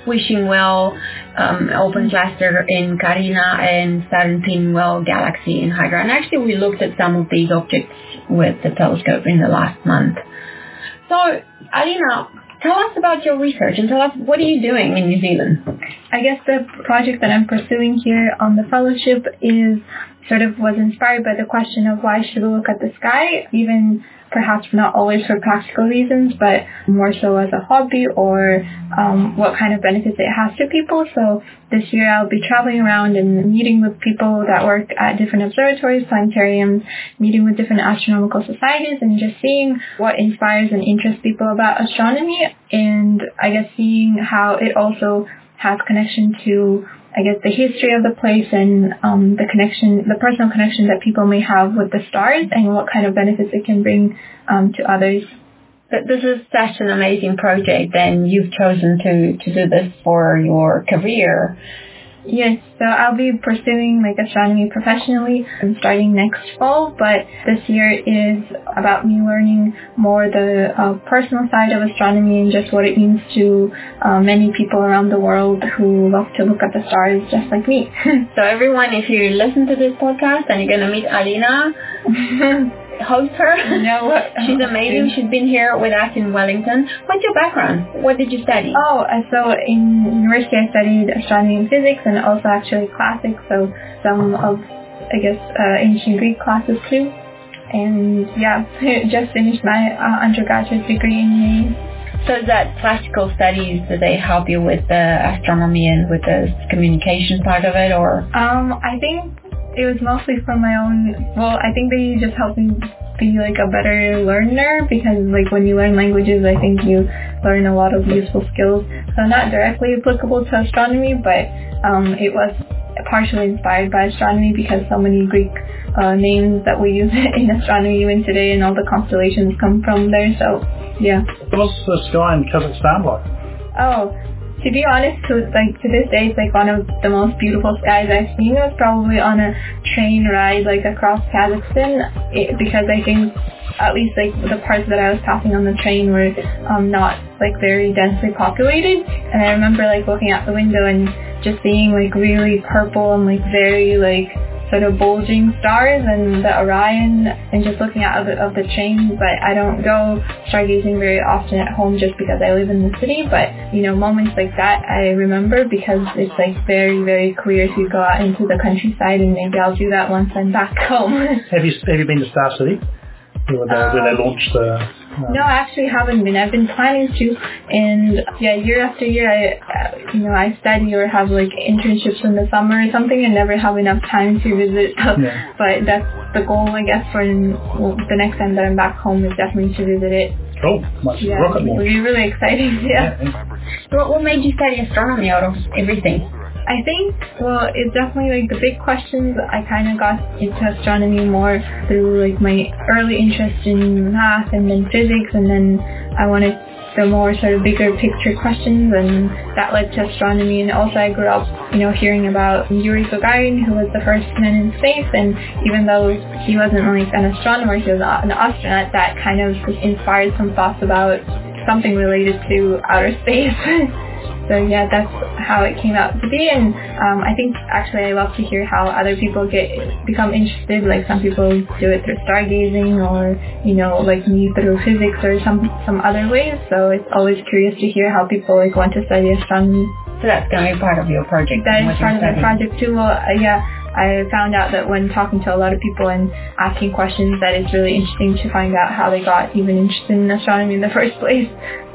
wishing well, um, open cluster in Carina, and Southern Pinwheel galaxy in Hydra. And actually, we looked at some of these objects with the telescope in the last month. So, Alina, tell us about your research and tell us what are you doing in New Zealand? I guess the project that I'm pursuing here on the fellowship is sort of was inspired by the question of why should we look at the sky, even perhaps not always for practical reasons, but more so as a hobby or um, what kind of benefits it has to people. So this year I'll be traveling around and meeting with people that work at different observatories, planetariums, meeting with different astronomical societies and just seeing what inspires and interests people about astronomy and I guess seeing how it also has connection to I guess the history of the place and um, the connection, the personal connection that people may have with the stars and what kind of benefits it can bring um, to others. But this is such an amazing project and you've chosen to, to do this for your career. Yes, so I'll be pursuing like astronomy professionally and starting next fall, but this year is about me learning more the uh, personal side of astronomy and just what it means to uh, many people around the world who love to look at the stars just like me. So everyone, if you listen to this podcast and you're going to meet Alina, host her. what? She's amazing. She's been here with us in Wellington. What's your background? What did you study? Oh, uh, so in university I studied astronomy and physics and also actually classics, so some of, I guess, uh, ancient Greek classes too. And yeah, just finished my uh, undergraduate degree in May. So is that classical studies, do they help you with the astronomy and with the communication part of it or? Um, I think it was mostly for my own, well, I think they just helped me be like a better learner because like when you learn languages, I think you learn a lot of useful skills. So not directly applicable to astronomy, but um, it was partially inspired by astronomy because so many Greek uh, names that we use in astronomy even today and all the constellations come from there. So yeah. What's the sky in Kazakhstan like? Oh, to be honest, to like to this day, it's like one of the most beautiful skies I've seen. It was probably on a train ride like across Kazakhstan it, because I think at least like the parts that I was passing on the train were um, not like very densely populated. And I remember like looking out the window and just seeing like really purple and like very like sort of bulging stars and the Orion and just looking out of the, of the train. But I don't go stargazing very often at home just because I live in the city. But, you know, moments like that I remember because it's like very, very clear to go out into the countryside and maybe I'll do that once I'm back home. Have you have you been to Star City? Where they, where they um, launched the. No, I actually haven't been. I've been planning to, and yeah, year after year, I, you know, I study or have like internships in the summer or something, and never have enough time to visit. Yeah. but that's the goal, I guess, for well, the next time that I'm back home is definitely to visit it. Cool. Much Yeah, rocket it would be really exciting. Yeah. What, what made you study astronomy out of everything? I think, well, it's definitely like the big questions. I kind of got into astronomy more through like my early interest in math and then physics, and then I wanted the more sort of bigger picture questions, and that led to astronomy. And also, I grew up, you know, hearing about Yuri Gagarin, who was the first man in space, and even though he wasn't like an astronomer, he was an astronaut. That kind of inspired some thoughts about something related to outer space. So yeah, that's how it came out to be. And um, I think actually I love to hear how other people get become interested. Like some people do it through stargazing, or you know, like me through physics or some some other ways. So it's always curious to hear how people like want to study astronomy. So that's going to be part of your project. That is part of my project too. Well, uh, yeah. I found out that when talking to a lot of people and asking questions that it's really interesting to find out how they got even interested in astronomy in the first place.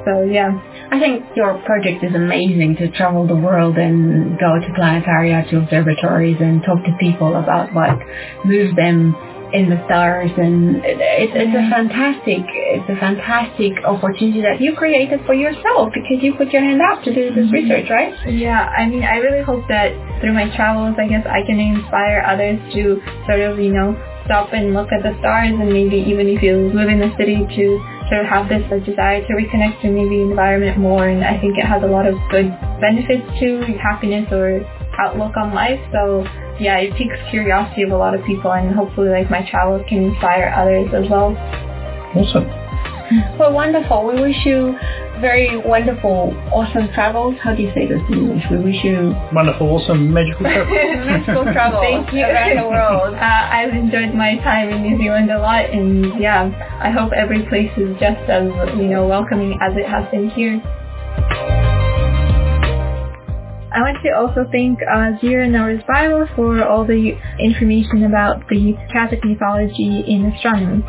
So yeah. I think your project is amazing to travel the world and go to planetaria, to observatories, and talk to people about what moves them in the stars. And it's, it's a fantastic, it's a fantastic opportunity that you created for yourself because you put your hand out to do this mm-hmm. research, right? Yeah, I mean, I really hope that through my travels, I guess I can inspire others to sort of, you know, stop and look at the stars and maybe even if you live in the city to sort of have this desire to reconnect to maybe the environment more. And I think it has a lot of good benefits to happiness or outlook on life. So yeah, it piques curiosity of a lot of people and hopefully like my travels can inspire others as well. Awesome. Well, wonderful. We wish you very wonderful, awesome travels. How do you say this in English? We wish you Wonderful, awesome, magical trip. magical travels Thank you. around the world. Uh, I've enjoyed my time in New Zealand a lot, and yeah, I hope every place is just as you know welcoming as it has been here. I want to also thank uh, Zira Naurizbaeva for all the information about the Catholic mythology in astronomy.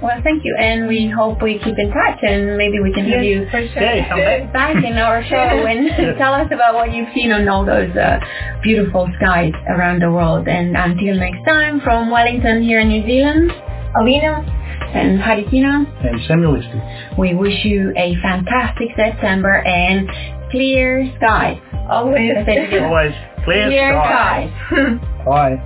Well, thank you, and we hope we keep in touch, and maybe we can have you for sure. Yeah, come back. back in our show and tell us about what you've seen on all those uh, beautiful skies around the world. And until next time, from Wellington here in New Zealand, Alina, and Haritina, And Samuel Leske. we wish you a fantastic September and clear skies. always. Always clear, Clear sky. skies. Bye.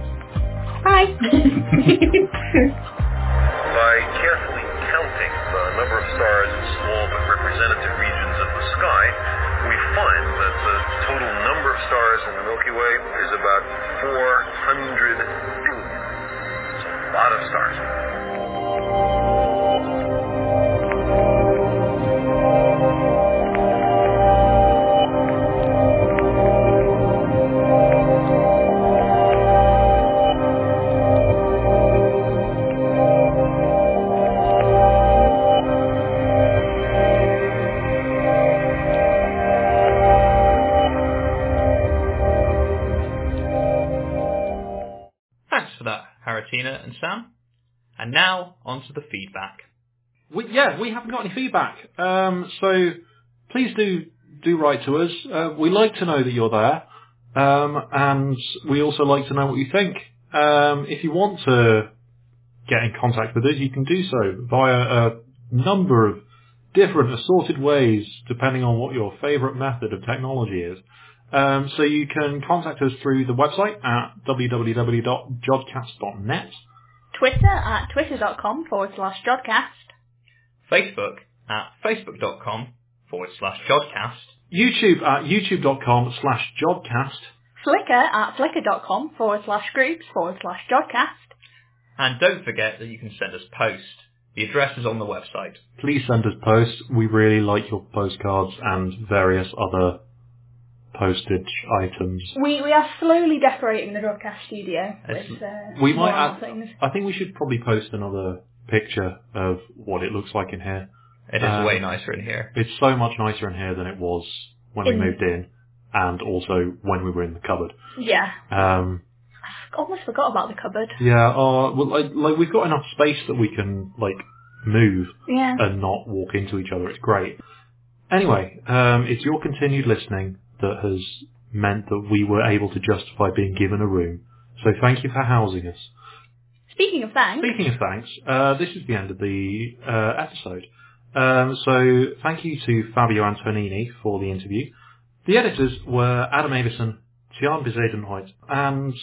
Bye. By carefully counting the number of stars in small but representative regions of the sky, we find that the total number of stars in the Milky Way is about 400 billion. It's a lot of stars. Sam. And now, on to the feedback. We, yeah, we haven't got any feedback. Um, so please do do write to us. Uh, we like to know that you're there, um, and we also like to know what you think. Um, if you want to get in contact with us, you can do so via a number of different assorted ways, depending on what your favourite method of technology is. Um, so you can contact us through the website at www.jodcast.net. Twitter at twitter.com forward slash Jodcast. Facebook at facebook.com forward slash Jodcast. YouTube at youtube.com slash jodcast. Flickr at flickr.com forward slash groups forward slash Jodcast. And don't forget that you can send us post. The address is on the website. Please send us posts. We really like your postcards and various other postage items. We we are slowly decorating the broadcast studio It's- with uh, we might more add- things. I think we should probably post another picture of what it looks like in here. It is Um, way nicer in here. It's so much nicer in here than it was when we In- moved in and also when we were in the cupboard. Yeah, Um, I almost forgot about the cupboard. yeah, uh, well, like, like we've got enough space that we can like move Yeah. and not walk into each other. It's great. Anyway, um, it's your continued listening that has meant that we were able to justify being given a room. So thank you for housing us. Speaking of thanks, Speaking of thanks, uh, this is the end of the uh, episode. Um, so thank you to Fabio Antonini for the interview. The editors were Adam Avison, Tiaan Bezuidenhout, and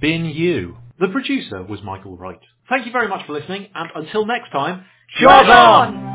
Bin Yu. The producer was Michael Wright. Thank you very much for listening, and until next time, Jog on!